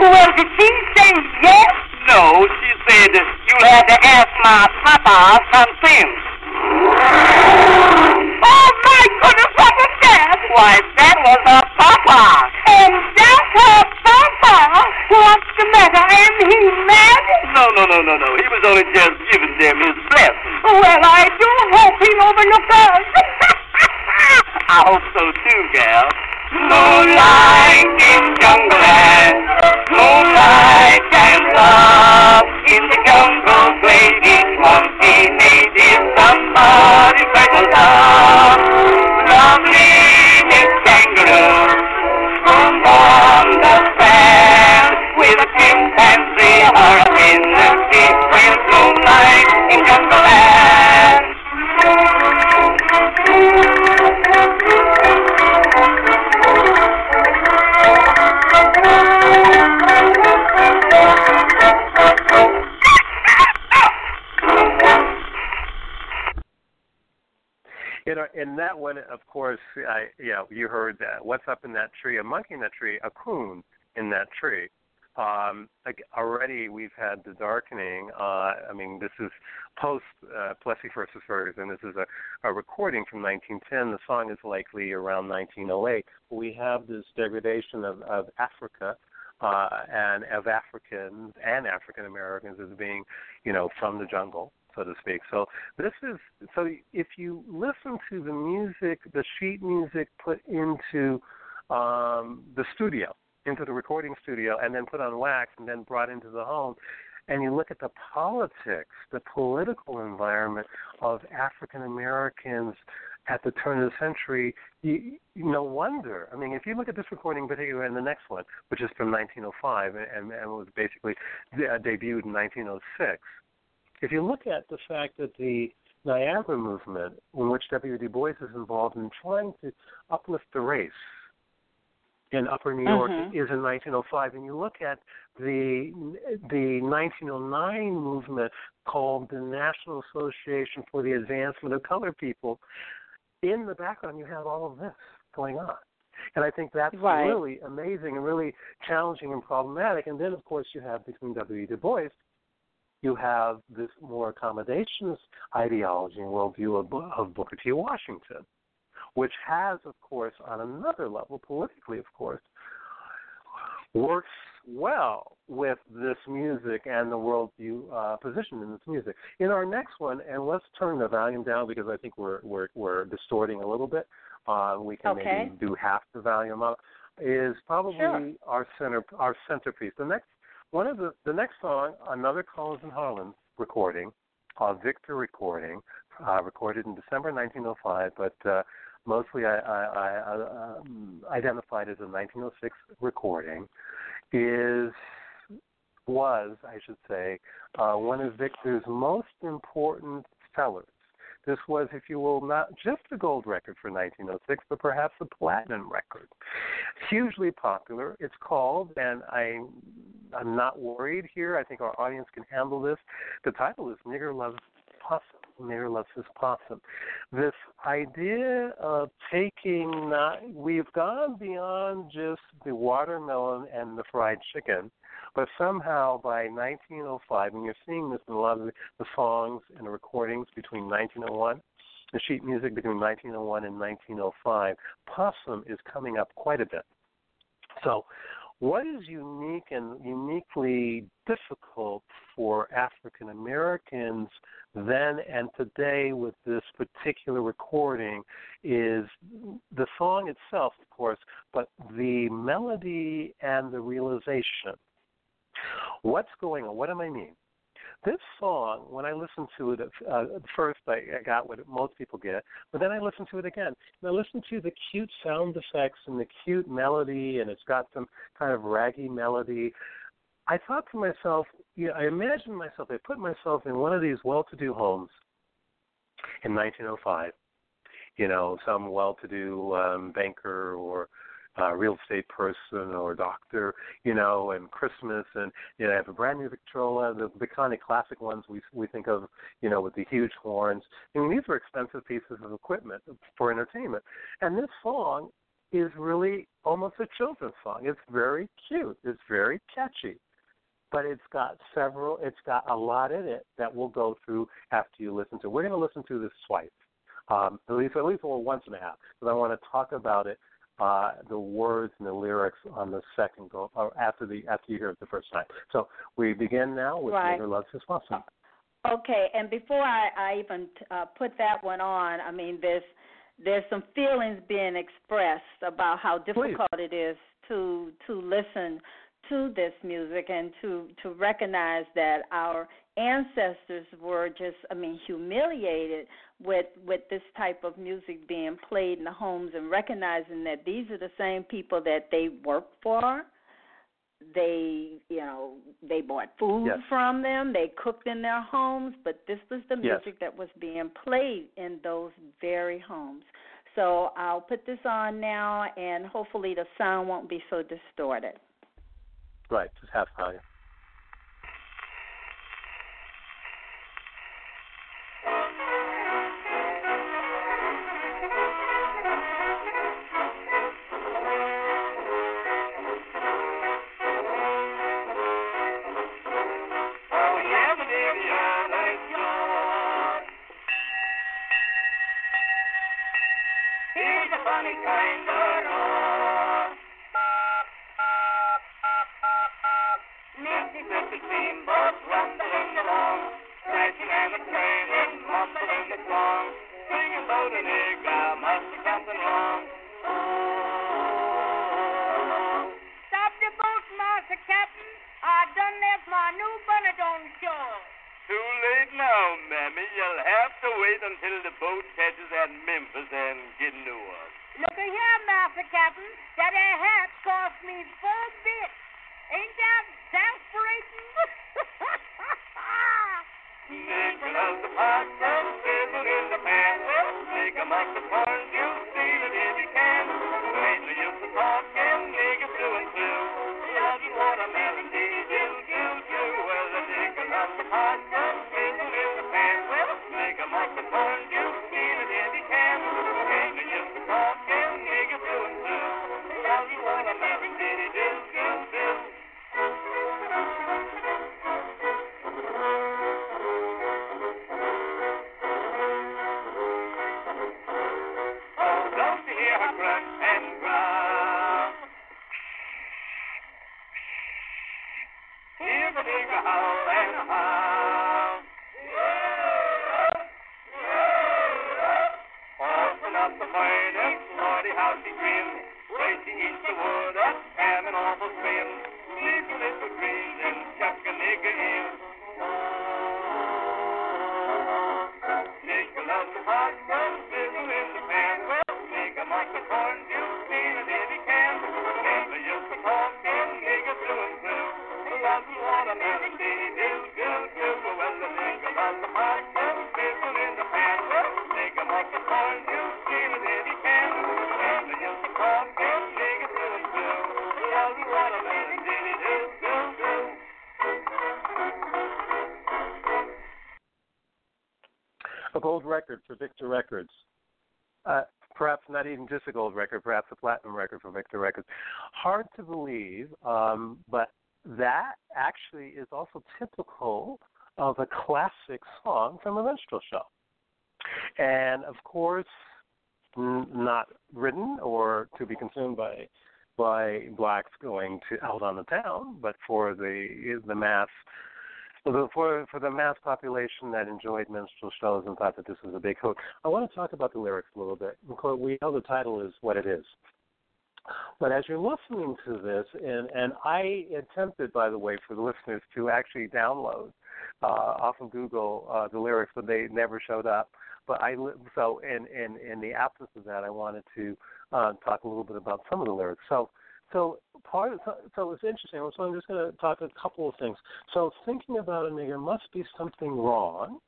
E: well, did she say yes?
D: No, she said, you had to ask my papa something.
E: Oh, my goodness, what that?
D: Why, that was her papa.
E: And that's her papa. What's the matter? Am he mad?
D: No, no, no, no, no. He was only just giving them his blessing.
E: Well, I do hope he'll overlook us. (laughs)
D: I hope so too, gal. Moonlight in jungleland, moonlight and love. In the jungle, play each monkey native somebody special love. Lovely In,
B: that one, of course, I, you know, you heard that. What's up in that tree? A monkey in that tree, a coon in that tree. Um, like already, we've had the darkening. Uh, I mean, this is post uh, Plessy versus Ferguson. This is a, a recording from 1910. The song is likely around 1908. We have this degradation of, of Africa uh, and of Africans and African Americans as being, you know, from the jungle so to speak. So this is so if you listen to the music, the sheet music put into um, the studio, into the recording studio, and then put on wax and then brought into the home, and you look at the politics, the political environment of African Americans at the turn of the century, you, you, no wonder. I mean, if you look at this recording, particularly and the next one, which is from 1905 and, and was basically uh, debuted in 1906 if you look at the fact that the Niagara movement, in which W. Du Bois is involved in trying to uplift the race in Upper New York,
A: Mhm.
B: is in 1905, and you look at the the 1909 movement called the National Association for the Advancement of Colored People, in the background you have all of this going on. And I think that's
A: Right.
B: really amazing and really challenging and problematic. And then, of course, you have between W. Du Bois you have this more accommodationist ideology and worldview of, of Booker T. Washington, which has, of course, on another level, politically, of course, works well with this music and the worldview uh, position in this music. In our next one, and let's turn the volume down because I think we're we're, we're distorting a little bit. Uh, we can
A: Okay.
B: maybe do half the volume up. Is probably
A: Sure.
B: our center our centerpiece. The next one of the the next song, another Collins and Harlan recording, uh, Victor recording, uh, recorded in December 1905, but uh, mostly I, I, I um, identified as a 1906 recording, is was I should say uh, one of Victor's most important sellers. This was, if you will, not just a gold record for 1906, but perhaps a platinum record. Hugely popular. It's called, and I, I'm not worried here. I think our audience can handle this. The title is Nigger Loves Possum. Nigger Loves His Possum. This idea of taking, we've gone beyond just the watermelon and the fried chicken but somehow by 1905, and you're seeing this in a lot of the, songs and the recordings between 1901, the sheet music between 1901 and 1905, possum is coming up quite a bit. So, what is unique and uniquely difficult for African Americans then and today with this particular recording is the song itself, of course, but the melody and the realization What's going on? What am I mean? This song, when I listened to it uh, first, I, I got what most people get, but then I listened to it again. And I listened to the cute sound effects and the cute melody, and it's got some kind of raggy melody. I thought to myself, you know, I imagined myself, I put myself in one of these well to do homes in 1905. You know, some well to do um, banker or uh, real estate person or doctor, you know, and Christmas, and you know, I have a brand new Victrola, the, the kind of classic ones we we think of, you know, with the huge horns. I mean, these are expensive pieces of equipment for entertainment, and this song is really almost a children's song. It's very cute. It's very catchy but it's got several it's got a lot in it that we'll go through after you listen to. We're going to listen to this twice. Um, at least at least well, once and a half because I want to talk about it uh, the words and the lyrics on the second go or after the after you hear it the first time. So we begin now with
A: right.
B: Loves His Possum.
A: Okay, and before I, I even uh, put that one on, I mean there's there's some feelings being expressed about how difficult
B: Please.
A: it is to to listen to this music and to to recognize that our ancestors were just I mean humiliated with with this type of music being played in the homes and recognizing that these are the same people that they worked for. They you know they bought food
B: yes.
A: from them. They cooked in their homes. But this was the music
B: yes.
A: that was being played in those very homes. So I'll put this on now and hopefully the sound won't be so distorted.
B: Right. Just half volume Steamboats rumbling along, snatching and a trailing, mumbling the song. Record for Victor Records. Uh, perhaps not even just a gold record, perhaps a platinum record for Victor Records. Hard to believe, um, but that actually is also typical of a classic song from a minstrel show. And of course, not written or to be consumed by by blacks going to out on the town, but for the the mass for for the mass population that enjoyed minstrel shows and thought that this was a big hook. I want to talk about the lyrics a little bit. We know the title is what it is. But as you're listening to this, and, and I attempted, by the way, for the listeners to actually download uh, off of Google uh, the lyrics, but they never showed up. But I so in in in the absence of that, I wanted to uh, talk a little bit about some of the lyrics. So so part of, so it's interesting. So I'm just going to talk a couple of things. So thinking about a nigger must be something wrong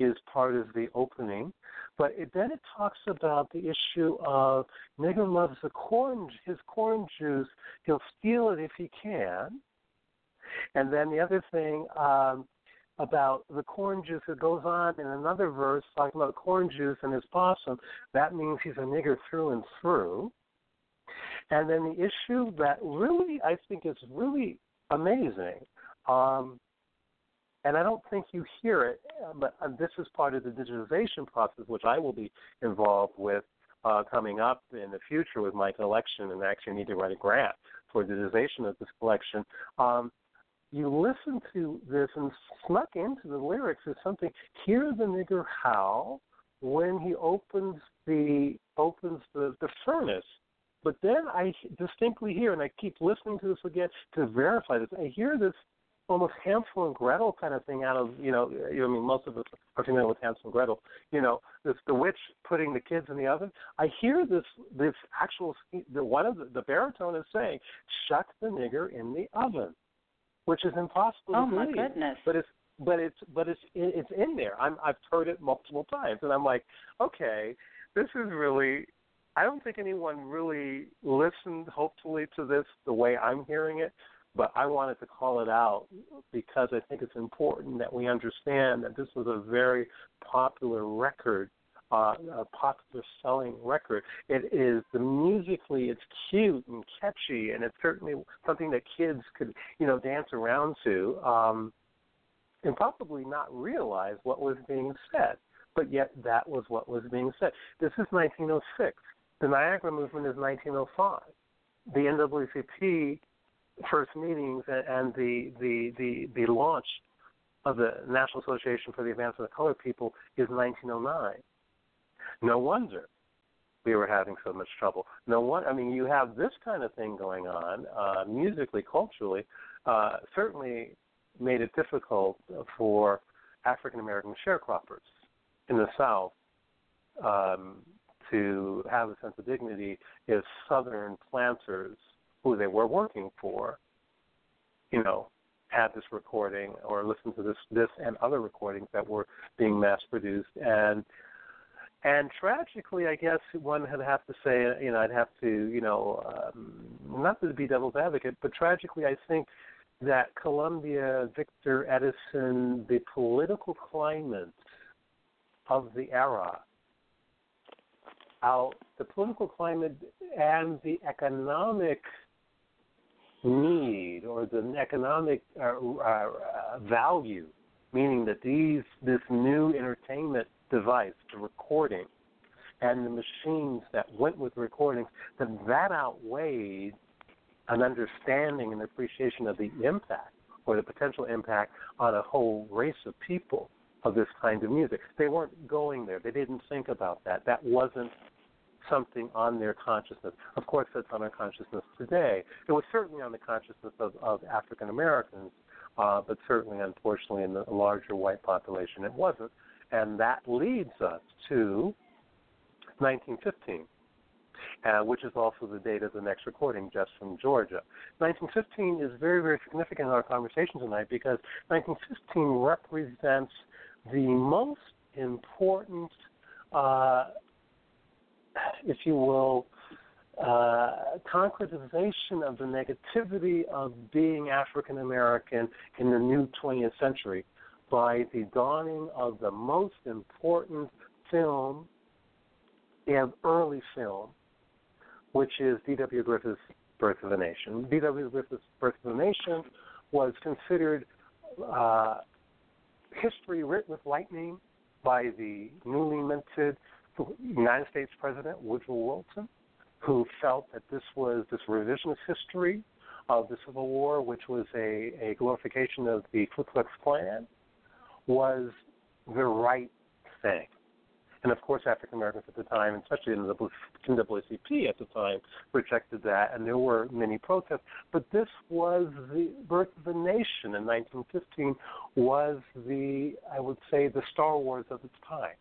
B: is part of the opening, but it, then it talks about the issue of nigger loves the corn, his corn juice. He'll steal it if he can. And then the other thing um, about the corn juice, it goes on in another verse talking about corn juice and his possum. That means he's a nigger through and through. And then the issue that really I think is really amazing, um, and I don't think you hear it, but this is part of the digitization process, which I will be involved with uh, coming up in the future with my collection, and actually need to write a grant for digitization of this collection. Um, you listen to this and snuck into the lyrics is something. Hear the nigger howl when he opens the opens the, the furnace but then I distinctly hear, and I keep listening to this again to verify this. I hear this almost Hansel and Gretel kind of thing out of you know. I mean, most of us are familiar with Hansel and Gretel. You know, this the witch putting the kids in the oven. I hear this this actual the one of the, the baritone is saying, "Shut the nigger in the oven," which is impossible
A: oh,
B: to believe.
A: my goodness!
B: But it's but it's but it's it's in there. I'm I've heard it multiple times, and I'm like, okay, this is really I don't think anyone really listened, hopefully, to this the way I'm hearing it, but I wanted to call it out because I think it's important that we understand that this was a very popular record, uh, a popular selling record. It is the musically, it's cute and catchy, and it's certainly something that kids could, you know, dance around to, um, and probably not realize what was being said. But yet, that was what was being said. This is 1906 the Niagara Movement is 1905. The NAACP first meetings and the, the, the, the launch of the National Association for the Advancement of Colored People is 1909. No wonder we were having so much trouble. No one, I mean, you have this kind of thing going on uh, musically, culturally, uh, certainly made it difficult for African American sharecroppers in the South um, to have a sense of dignity if Southern planters who they were working for, you know, had this recording or listened to this this and other recordings that were being mass produced and and tragically, I guess one would have to say, you know, I'd have to, you know, um, not to be devil's advocate, but tragically, I think that Columbia, Victor Edison, the political climate of the era how the political climate and the economic need or the economic uh, uh, value, meaning that these this new entertainment device, the recording, and the machines that went with recordings, that that outweighed an understanding and appreciation of the impact or the potential impact on a whole race of people of this kind of music. They weren't going there. They didn't think about that. That wasn't something on their consciousness. Of course, that's on our consciousness today. It was certainly on the consciousness of, of African Americans, uh, but certainly, unfortunately, in the larger white population, it wasn't. And that leads us to 1915. Uh, which is also the date of the next recording, Jests from Georgia. 1915 is very, very significant in our conversation tonight because 1915 represents the most important uh, if you will, uh, concretization of the negativity of being African American in the new 20th century. by the dawning of the most important film of early film, which is D.W. Griffith's Birth of a Nation. D.W. Griffith's Birth of a Nation was considered uh, history writ with lightning by the newly minted United States President Woodrow Wilson, who felt that this was this revisionist history of the Civil War, which was a, a glorification of the Ku Klux Klan, was the right thing. And of course, African Americans at the time, especially in the NAACP at the time, rejected that, and there were many protests. But this was the birth of the nation in 1915. Was the I would say the Star Wars of its time,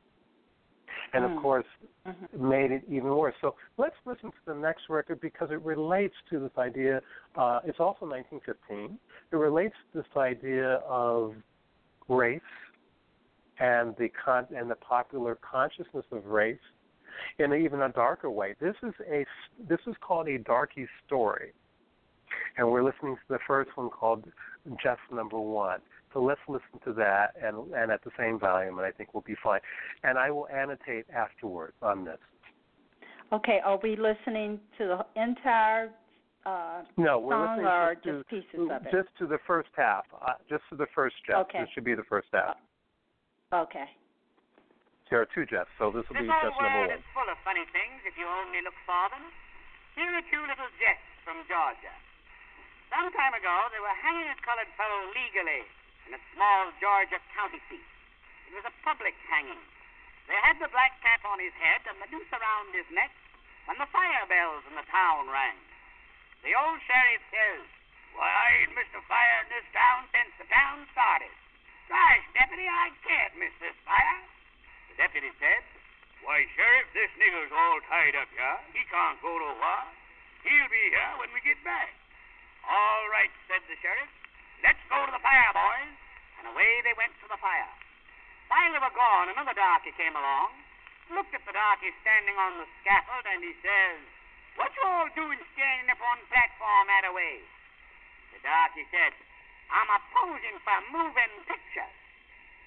B: and
A: Mm.
B: of course,
A: Mhm.
B: made it even worse. So let's listen to the next record because it relates to this idea. Uh, it's also 1915. It relates to this idea of race and the con- and the popular consciousness of race in even a darker way. This is a this is called a darky story, and we're listening to the first one called Jest Number One. So let's listen to that and and at the same volume, and I think we'll be fine. And I will annotate afterwards on this.
A: Okay, are we listening to the entire uh,
B: No, we're
A: song
B: listening
A: or
B: just to
A: just pieces of it?
B: just to the first half, uh, just to the first Jest.
A: Okay.
B: This should be the first half.
A: Okay.
B: There are two Jests, so this will
E: This
B: be
E: old
B: Jest number
E: world
B: one.
E: is full of funny things if you only look for them. Here are two little jests from Georgia. Some time ago, they were hanging a colored fellow legally in a small Georgia county seat. It was a public hanging. They had the black cap on his head and the noose around his neck when the fire bells in the town rang. The old sheriff says, Why, I ain't missed a fire in this town since the town started. Gosh, deputy, I can't miss this fire. The deputy said, Why, Sheriff, this nigger's all tied up here. He can't go nowhere. He'll be here when we get back. All right, said the sheriff. Let's go to the fire, boys. And away they went to the fire. While they were gone, another darky came along, looked at the darky standing on the scaffold, and he says, What you all doing standing up on platform that away? The darky said, I'm a posing for moving pictures.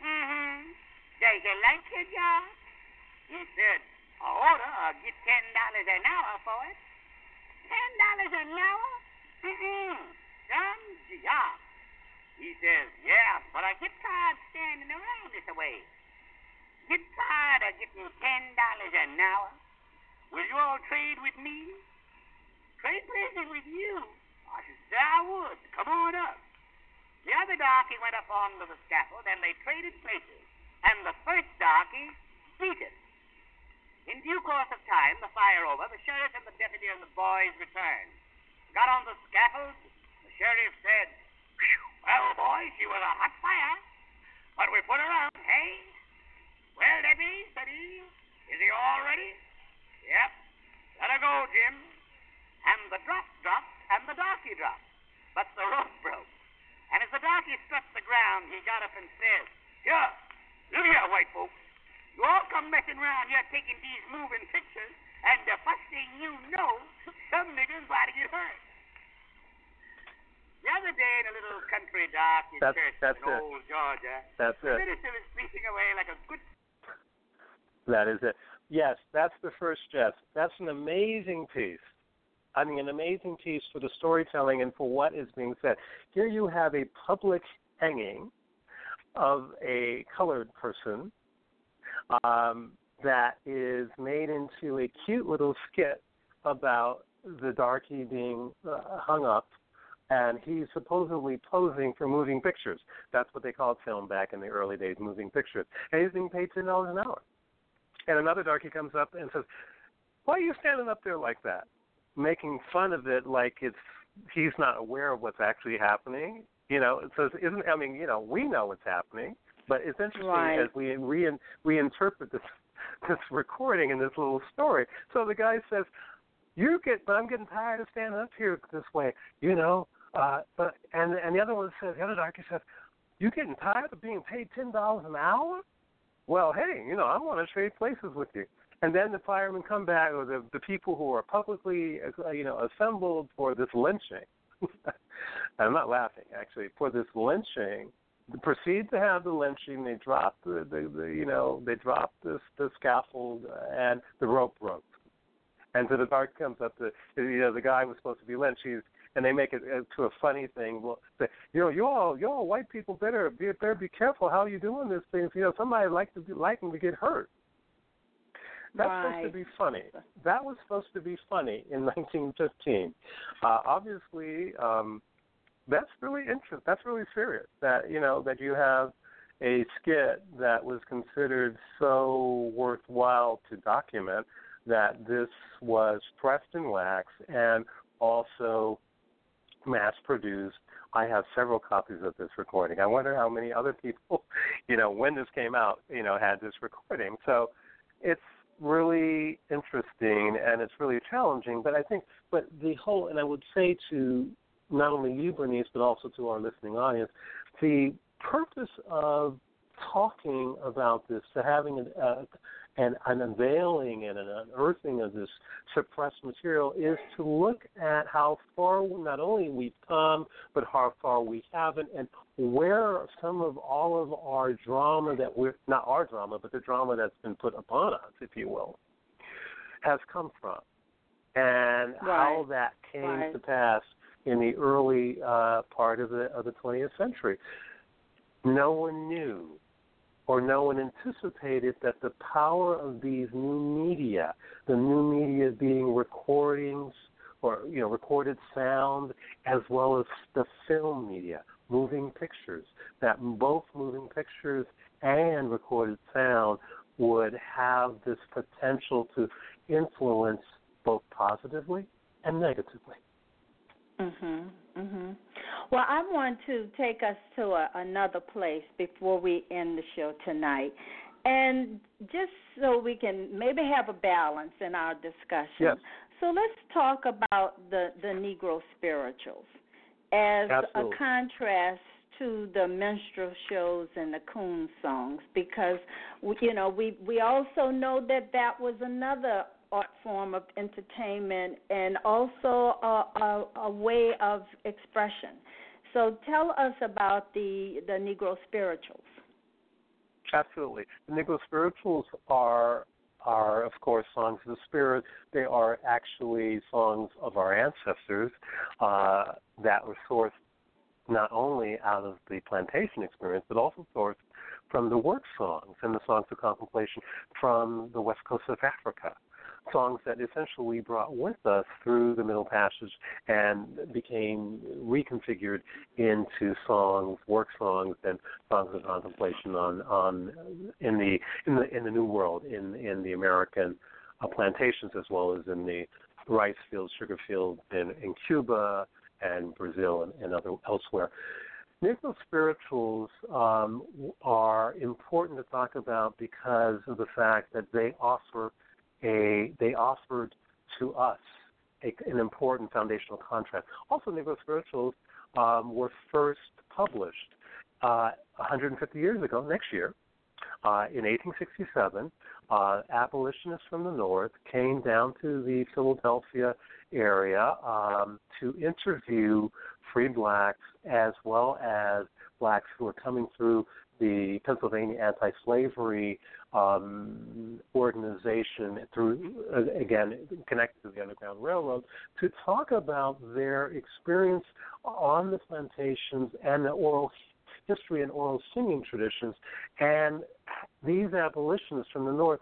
E: Mm-hmm. Does you like y'all? He said, I oughta uh, get ten dollars an hour for it. Ten dollars an hour? Mm-mm. Some job. He says, yeah, but I get tired standing around this way. Get tired of getting ten dollars an hour. Will you all trade with me? Trade places with you? I should say I would. Come on up. The other darky went up onto the scaffold and they traded places. And the first darky beat. In due course of time, the fire over, the sheriff and the deputy and the boys returned. Got on the scaffold, the sheriff said, Well, boys, she was a hot fire. But we put her out, hey? Well, deputy, said he, is he all ready? Yep. Let her go, Jim. And the drop dropped, and the darky dropped. But the rope broke. And as the darky struck the ground, he got up and said, Here, look here, white folks. You all come messing around here taking these moving pictures, and the first thing you know, (laughs) some nigger's about to get hurt. The other day in a little country dark in
B: That's-
E: church
B: that's
E: in
B: it.
E: old Georgia,
B: That's
E: the
B: it.
E: minister was sleeping away like a good
B: That is it. Yes, that's the first Jest. That's an amazing piece. I mean, an amazing piece for the storytelling and for what is being said. Here you have a public hanging of a colored person um, that is made into a cute little skit about the darky being uh, hung up, and he's supposedly posing for moving pictures. That's what they called film back in the early days, moving pictures. And he's being paid ten dollars an hour. And another darky comes up and says, "Why are you standing up there like that?" Making fun of it like it's he's not aware of what's actually happening. You know, so says, "Isn't I mean, you know, we know what's happening, but it's interesting
A: Right.
B: as we re reinterpret this (laughs) this recording and this little story." So the guy says, "You get, but I'm getting tired of standing up here this way. You know." Uh, but and and the other one says, the other darky says, "You getting tired of being paid ten dollars an hour?" well, hey, you know, I want to trade places with you. And then the firemen come back, or the the people who are publicly, uh, you know, assembled for this lynching. (laughs) I'm not laughing, actually, for this lynching. proceed to have the lynching. They drop the, the, the you know they drop this the scaffold and the rope broke. And so the guard comes up to you know the guy was supposed to be lynched. He's and they make it to a funny thing. Well, say, you know, you all, you all white people better be better be careful how you doing this thing. You know, somebody like to be liking to get hurt. That's
A: right.
B: supposed to be funny. That was supposed to be funny in (laughs) 1915. Uh, obviously, um, that's really interesting. That's really serious. That you know that you have a skit that was considered so worthwhile to document that this was pressed in wax and also mass produced. I have several copies of this recording. I wonder how many other people, (laughs) you know, when this came out, you know, had this recording. So it's really interesting and it's really challenging. But I think, but the whole, and I would say to not only you, Bernice, but also to our listening audience, the purpose of talking about this, to having a, and an unveiling and an unearthing of this suppressed material is to look at how far not only we've come, but how far we haven't, and where some of all of our drama that we're not our drama, but the drama that's been put upon us, if you will, has come from, and
A: right.
B: how that came
A: right.
B: to pass in the early uh, part of the of the 20th century. No one knew or no one anticipated that the power of these new media, the new media being recordings or you know recorded sound as well as the film media, moving pictures, that both moving pictures and recorded sound would have this potential to influence both positively and negatively.
A: Mhm. Mhm. Well, I want to take us to a, another place before we end the show tonight. And just so we can maybe have a balance in our discussion.
B: Yes.
A: So let's talk about the the Negro spirituals as
B: Absolutely.
A: a contrast to the minstrel shows and the coon songs because you know we we also know that that was another art form of entertainment and also a, a, a way of expression. So tell us about the the Negro spirituals.
B: Absolutely, the Negro spirituals are are of course songs of the spirit. They are actually songs of our ancestors uh, that were sourced not only out of the plantation experience, but also sourced from the work songs and the songs of contemplation from the west coast of Africa songs that essentially we brought with us through the Middle Passage and became reconfigured into songs, work songs, and songs of contemplation on on in the in the in the New World in in the American uh, plantations as well as in the rice fields, sugar fields in in Cuba and Brazil and, and other elsewhere. Negro spirituals um, are important to talk about because of the fact that they offer a they offered to us a, an important foundational contrast. Also, Negro spirituals um, were first published uh, 150 years ago, next year, uh, in 1867. Uh, abolitionists from the North came down to the Philadelphia area um, to interview free blacks as well as blacks who were coming through the Pennsylvania anti-slavery um, organization through again connected to the Underground Railroad to talk about their experience on the plantations and the oral history and oral singing traditions. And these abolitionists from the North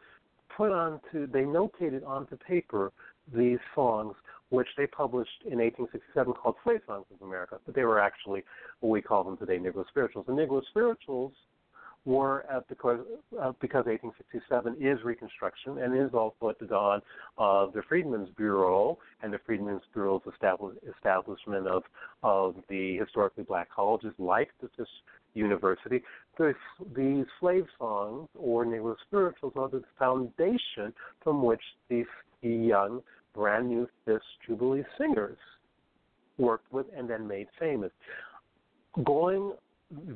B: put onto they notated onto paper these songs which they published in 1867 called Slave Songs of America, but they were actually what we call them today Negro spirituals. The Negro spirituals were at because uh, because 1867 is Reconstruction and is also at the dawn of the Freedmen's Bureau and the Freedmen's Bureau's establish, establishment of of the historically black colleges like this university. The, the slave songs or Negro spirituals are the foundation from which these young, brand new Fisk Jubilee singers worked with and then made famous. Going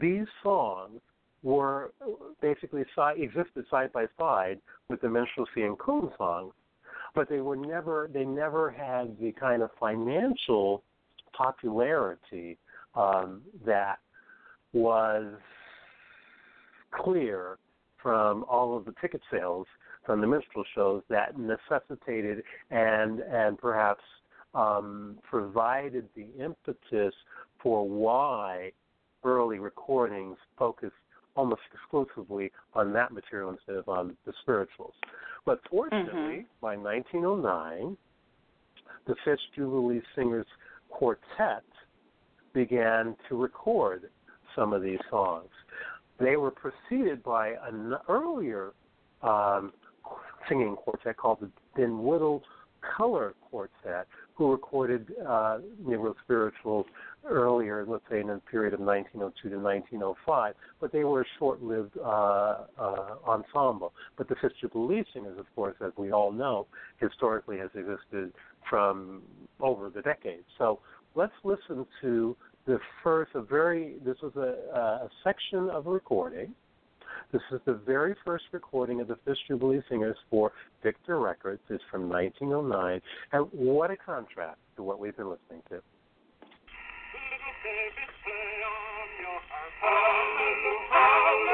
B: these songs were basically side, existed side by side with the minstrelsy and coon songs, but they were never they never had the kind of financial popularity um, that was clear from all of the ticket sales from the minstrel shows that necessitated and and perhaps um, provided the impetus for why early recordings focused almost exclusively on that material instead of on the spirituals. But fortunately,
A: mm-hmm.
B: by 1909, the Fisk Jubilee Singers Quartet began to record some of these songs. They were preceded by an earlier um, singing quartet called the Dinwiddie Color Quartet, who recorded uh, Negro spirituals earlier, let's say in the period of 1902 to 1905, but they were a short-lived uh, uh, ensemble. But the Fisk Jubilee Singers, of course, as we all know, historically has existed from over the decades. So let's listen to the first, a very, this was a, a section of a recording this is the very first recording of the Fisk Jubilee Singers for Victor Records. It's from 1909. And what a contrast to what we've been listening to. And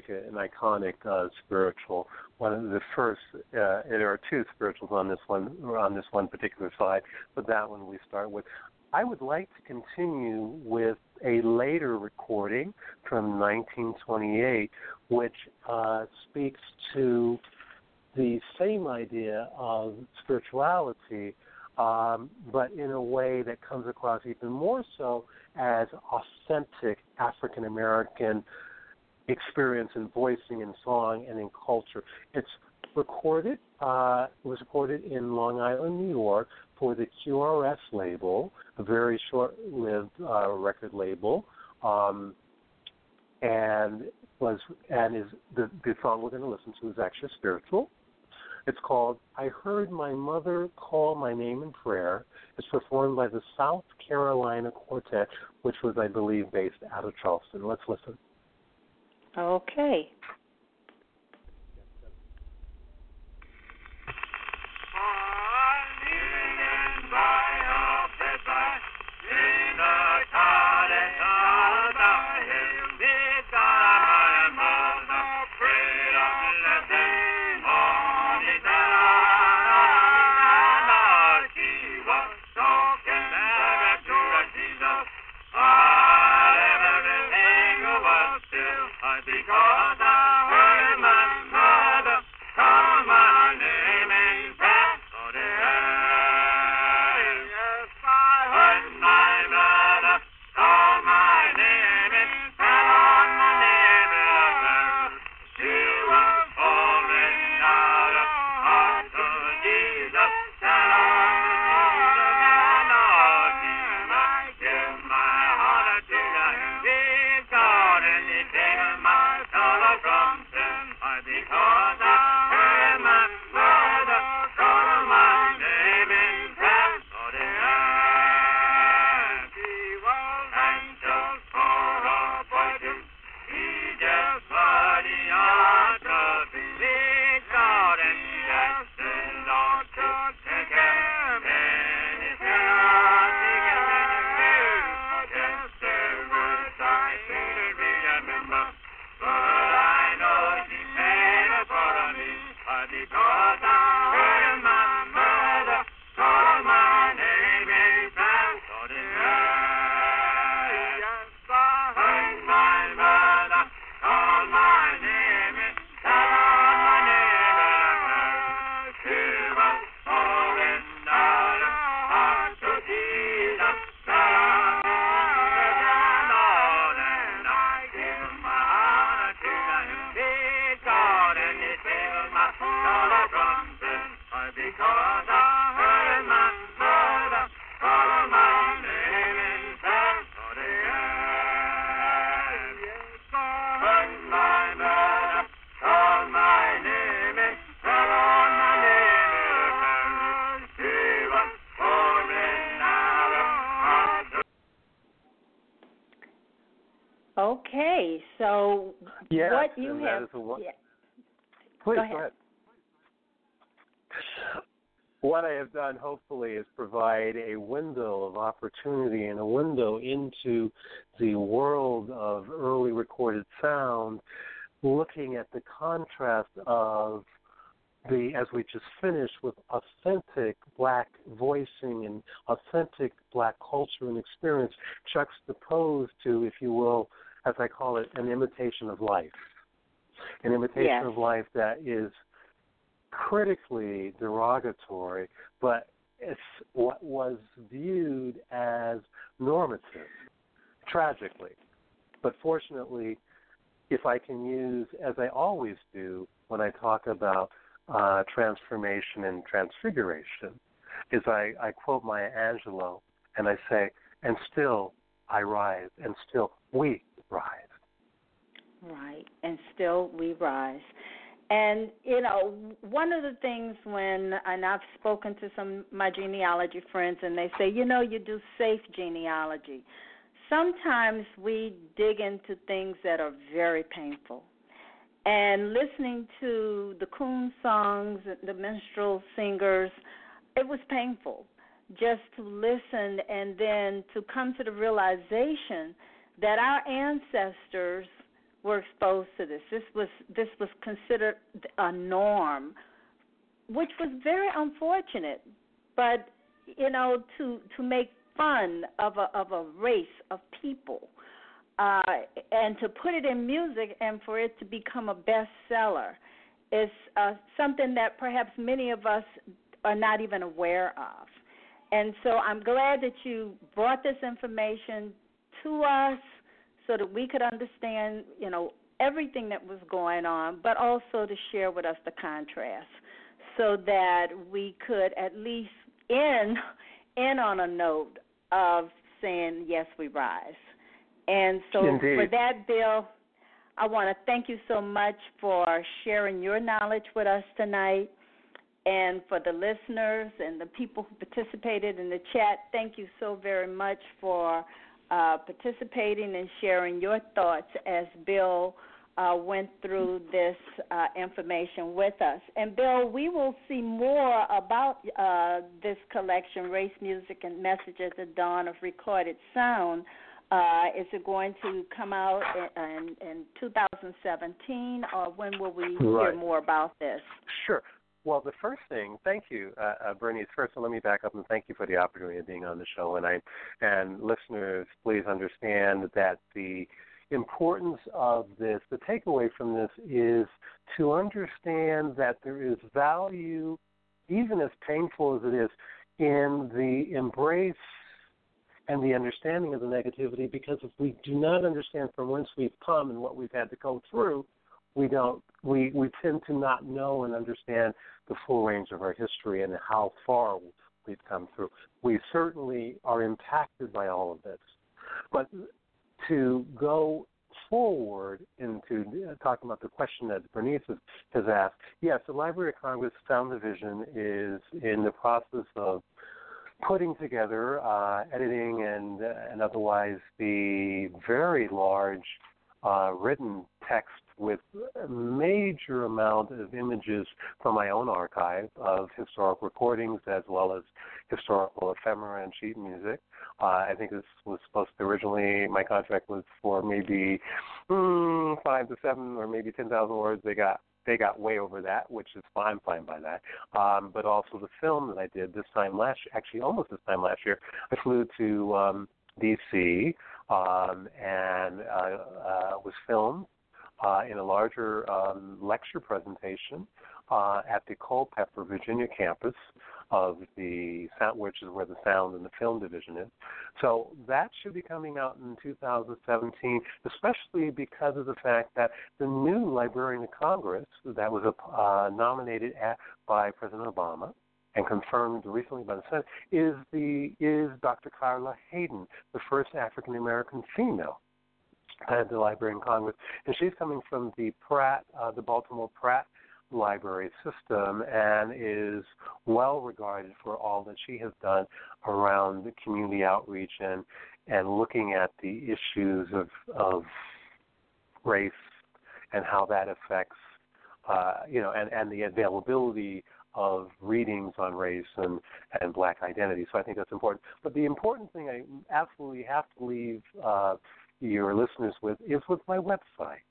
B: classic, an iconic uh, spiritual. One of the first. Uh, there are two spirituals on this one, on this one particular slide, but that one we start with. I would like to continue with a later recording from 1928, which uh, speaks to the same idea of spirituality, um, but in a way that comes across even more so as authentic African American experience in voicing and song and in culture. It's recorded. Uh, it was recorded in Long Island, New York, for the QRS label, a very short-lived uh, record label, um, and was and is the, the song we're going to listen to is actually spiritual. It's called I Heard My Mother Call My Name in Prayer. It's performed by the South Carolina Quartet, which was, I believe, based out of Charleston. Let's listen.
A: Okay.
B: Critically derogatory, but it's what was viewed as normative, tragically. But fortunately, if I can use, as I always do when I talk about uh, transformation and transfiguration, is I, I quote Maya Angelou and I say, and still I rise, and still we rise.
A: Right, and still we rise. And you know, one of the things when and I've spoken to some my genealogy friends, and they say, you know, you do safe genealogy. Sometimes we dig into things that are very painful. And listening to the coon songs, the minstrel singers, it was painful just to listen and then to come to the realization that our ancestors were exposed to this. This was this was considered a norm, which was very unfortunate. But you know, to to make fun of a of a race of people, uh, and to put it in music and for it to become a bestseller is uh, something that perhaps many of us are not even aware of. And so I'm glad that you brought this information to us so that we could understand, you know, everything that was going on, but also to share with us the contrast so that we could at least end in on a note of saying yes we rise. And so
B: Indeed.
A: for that bill I want to thank you so much for sharing your knowledge with us tonight. And for the listeners and the people who participated in the chat, thank you so very much for uh, participating and sharing your thoughts as Bill uh, went through this uh, information with us. And Bill, we will see more about uh, this collection, Race Music and Message at the Dawn of Recorded Sound. Uh, is it going to come out in, in, in 2017, or when will we hear more about this?
B: Sure. Well, the first thing, thank you, uh, uh, Bernice. First, let me back up and thank you for the opportunity of being on the show. And I, and listeners, please understand that the importance of this, the takeaway from this, is to understand that there is value, even as painful as it is, in the embrace and the understanding of the negativity. Because if we do not understand from whence we've come and what we've had to go through, we don't we we tend to not know and understand the full range of our history and how far we've come through. We certainly are impacted by all of this, but to go forward into uh, talking about the question that Bernice has, asked, yes, the Library of Congress Sound Division is in the process of putting together, uh, editing, and uh, and otherwise the very large uh, written text with a major amount of images from my own archive of historic recordings as well as historical ephemera and sheet music. Uh, I think this was supposed to originally, my contract was for maybe mm, five to seven or maybe 10,000 words. They got they got way over that, which is fine, fine by that. Um, but also the film that I did this time last actually almost this time last year, I flew to um, D.C. Um, and uh, uh, was filmed uh, in a larger um, lecture presentation at the Culpeper, Virginia campus of the sound, which is where the sound and the film division is. So that should be coming out in 2017, especially because of the fact that the new Librarian of Congress that was uh, nominated at, by President Obama and confirmed recently by the Senate, is the is Dr. Carla Hayden, the first African American female at the Library in Congress, and she's coming from the Pratt, uh, the Baltimore Pratt library system, and is well regarded for all that she has done around the community outreach and and looking at the issues of of race and how that affects uh, you know and and the availability of readings on race and and black identity. So I think that's important. But the important thing I absolutely have to leave uh, your listeners with is with my website,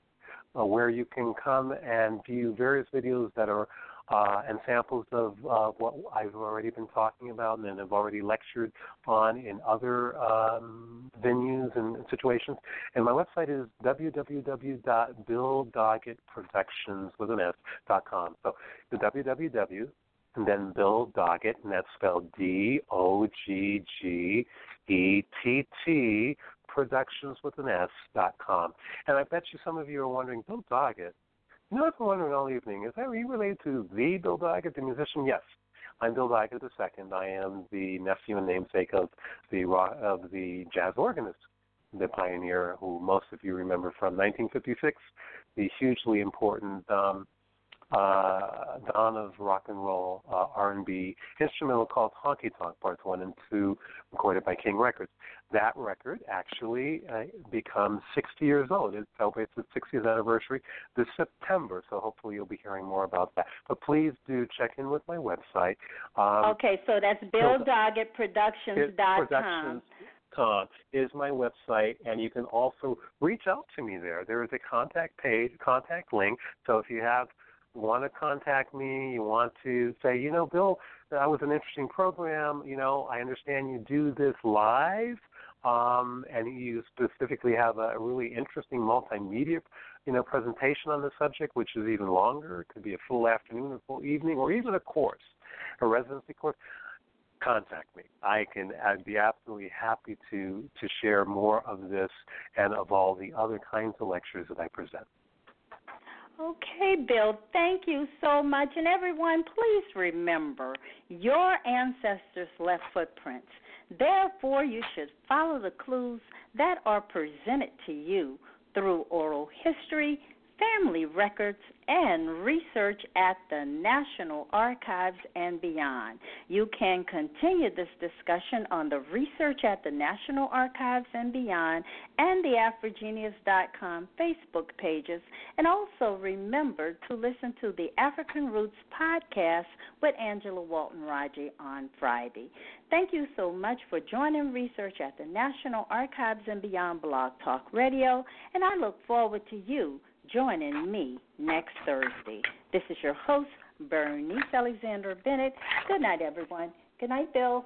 B: uh, where you can come and view various videos that are uh, and samples of uh, what I've already been talking about and have already lectured on in other um, venues and situations. And my website is www.billdoggettproductions with an S dot com. So the www and then Bill Doggett, and that's spelled D O G G E T T Productions with an S dot com. And I bet you some of you are wondering, Bill Doggett, I've been wondering all evening, is that are you related to the Bill Doggett, the musician? Yes. I'm Bill Doggett II. I am the nephew and namesake of the of the jazz organist, the pioneer who most of you remember from 1956, the hugely important um, uh, dawn of rock and roll uh, R&B instrumental called Honky Tonk Parts One and Two, recorded by King Records. That record actually uh, becomes 60 years old. It celebrates its 60th anniversary this September, so hopefully you'll be hearing more about that. But please do check in with my website. Um,
A: okay, so that's BillDoggettProductions.com.
B: Productions com is my website, and you can also reach out to me there. There is a contact page, contact link. So if you have want to contact me, you want to say, you know, Bill, that was an interesting program. You know, I understand you do this live, um, and you specifically have a really interesting multimedia, you know, presentation on the subject, which is even longer. It could be a full afternoon, a full evening, or even a course, a residency course. Contact me. I can. I'd be absolutely happy to to share more of this and of all the other kinds of lectures that I present.
A: Okay, Bill, thank you so much. And everyone, please remember your ancestors left footprints. Therefore, you should follow the clues that are presented to you through oral history, family records, and research at the National Archives and beyond. You can continue this discussion on the Research at the National Archives and beyond and the AfriGeneas.com Facebook pages. And also remember to listen to the African Roots podcast with Angela Walton Raji on Friday. Thank you so much for joining Research at the National Archives and Beyond Blog Talk Radio, and I look forward to you joining me next Thursday. This is your host, Bernice Alexander Bennett. Good night, everyone. Good night, Bill.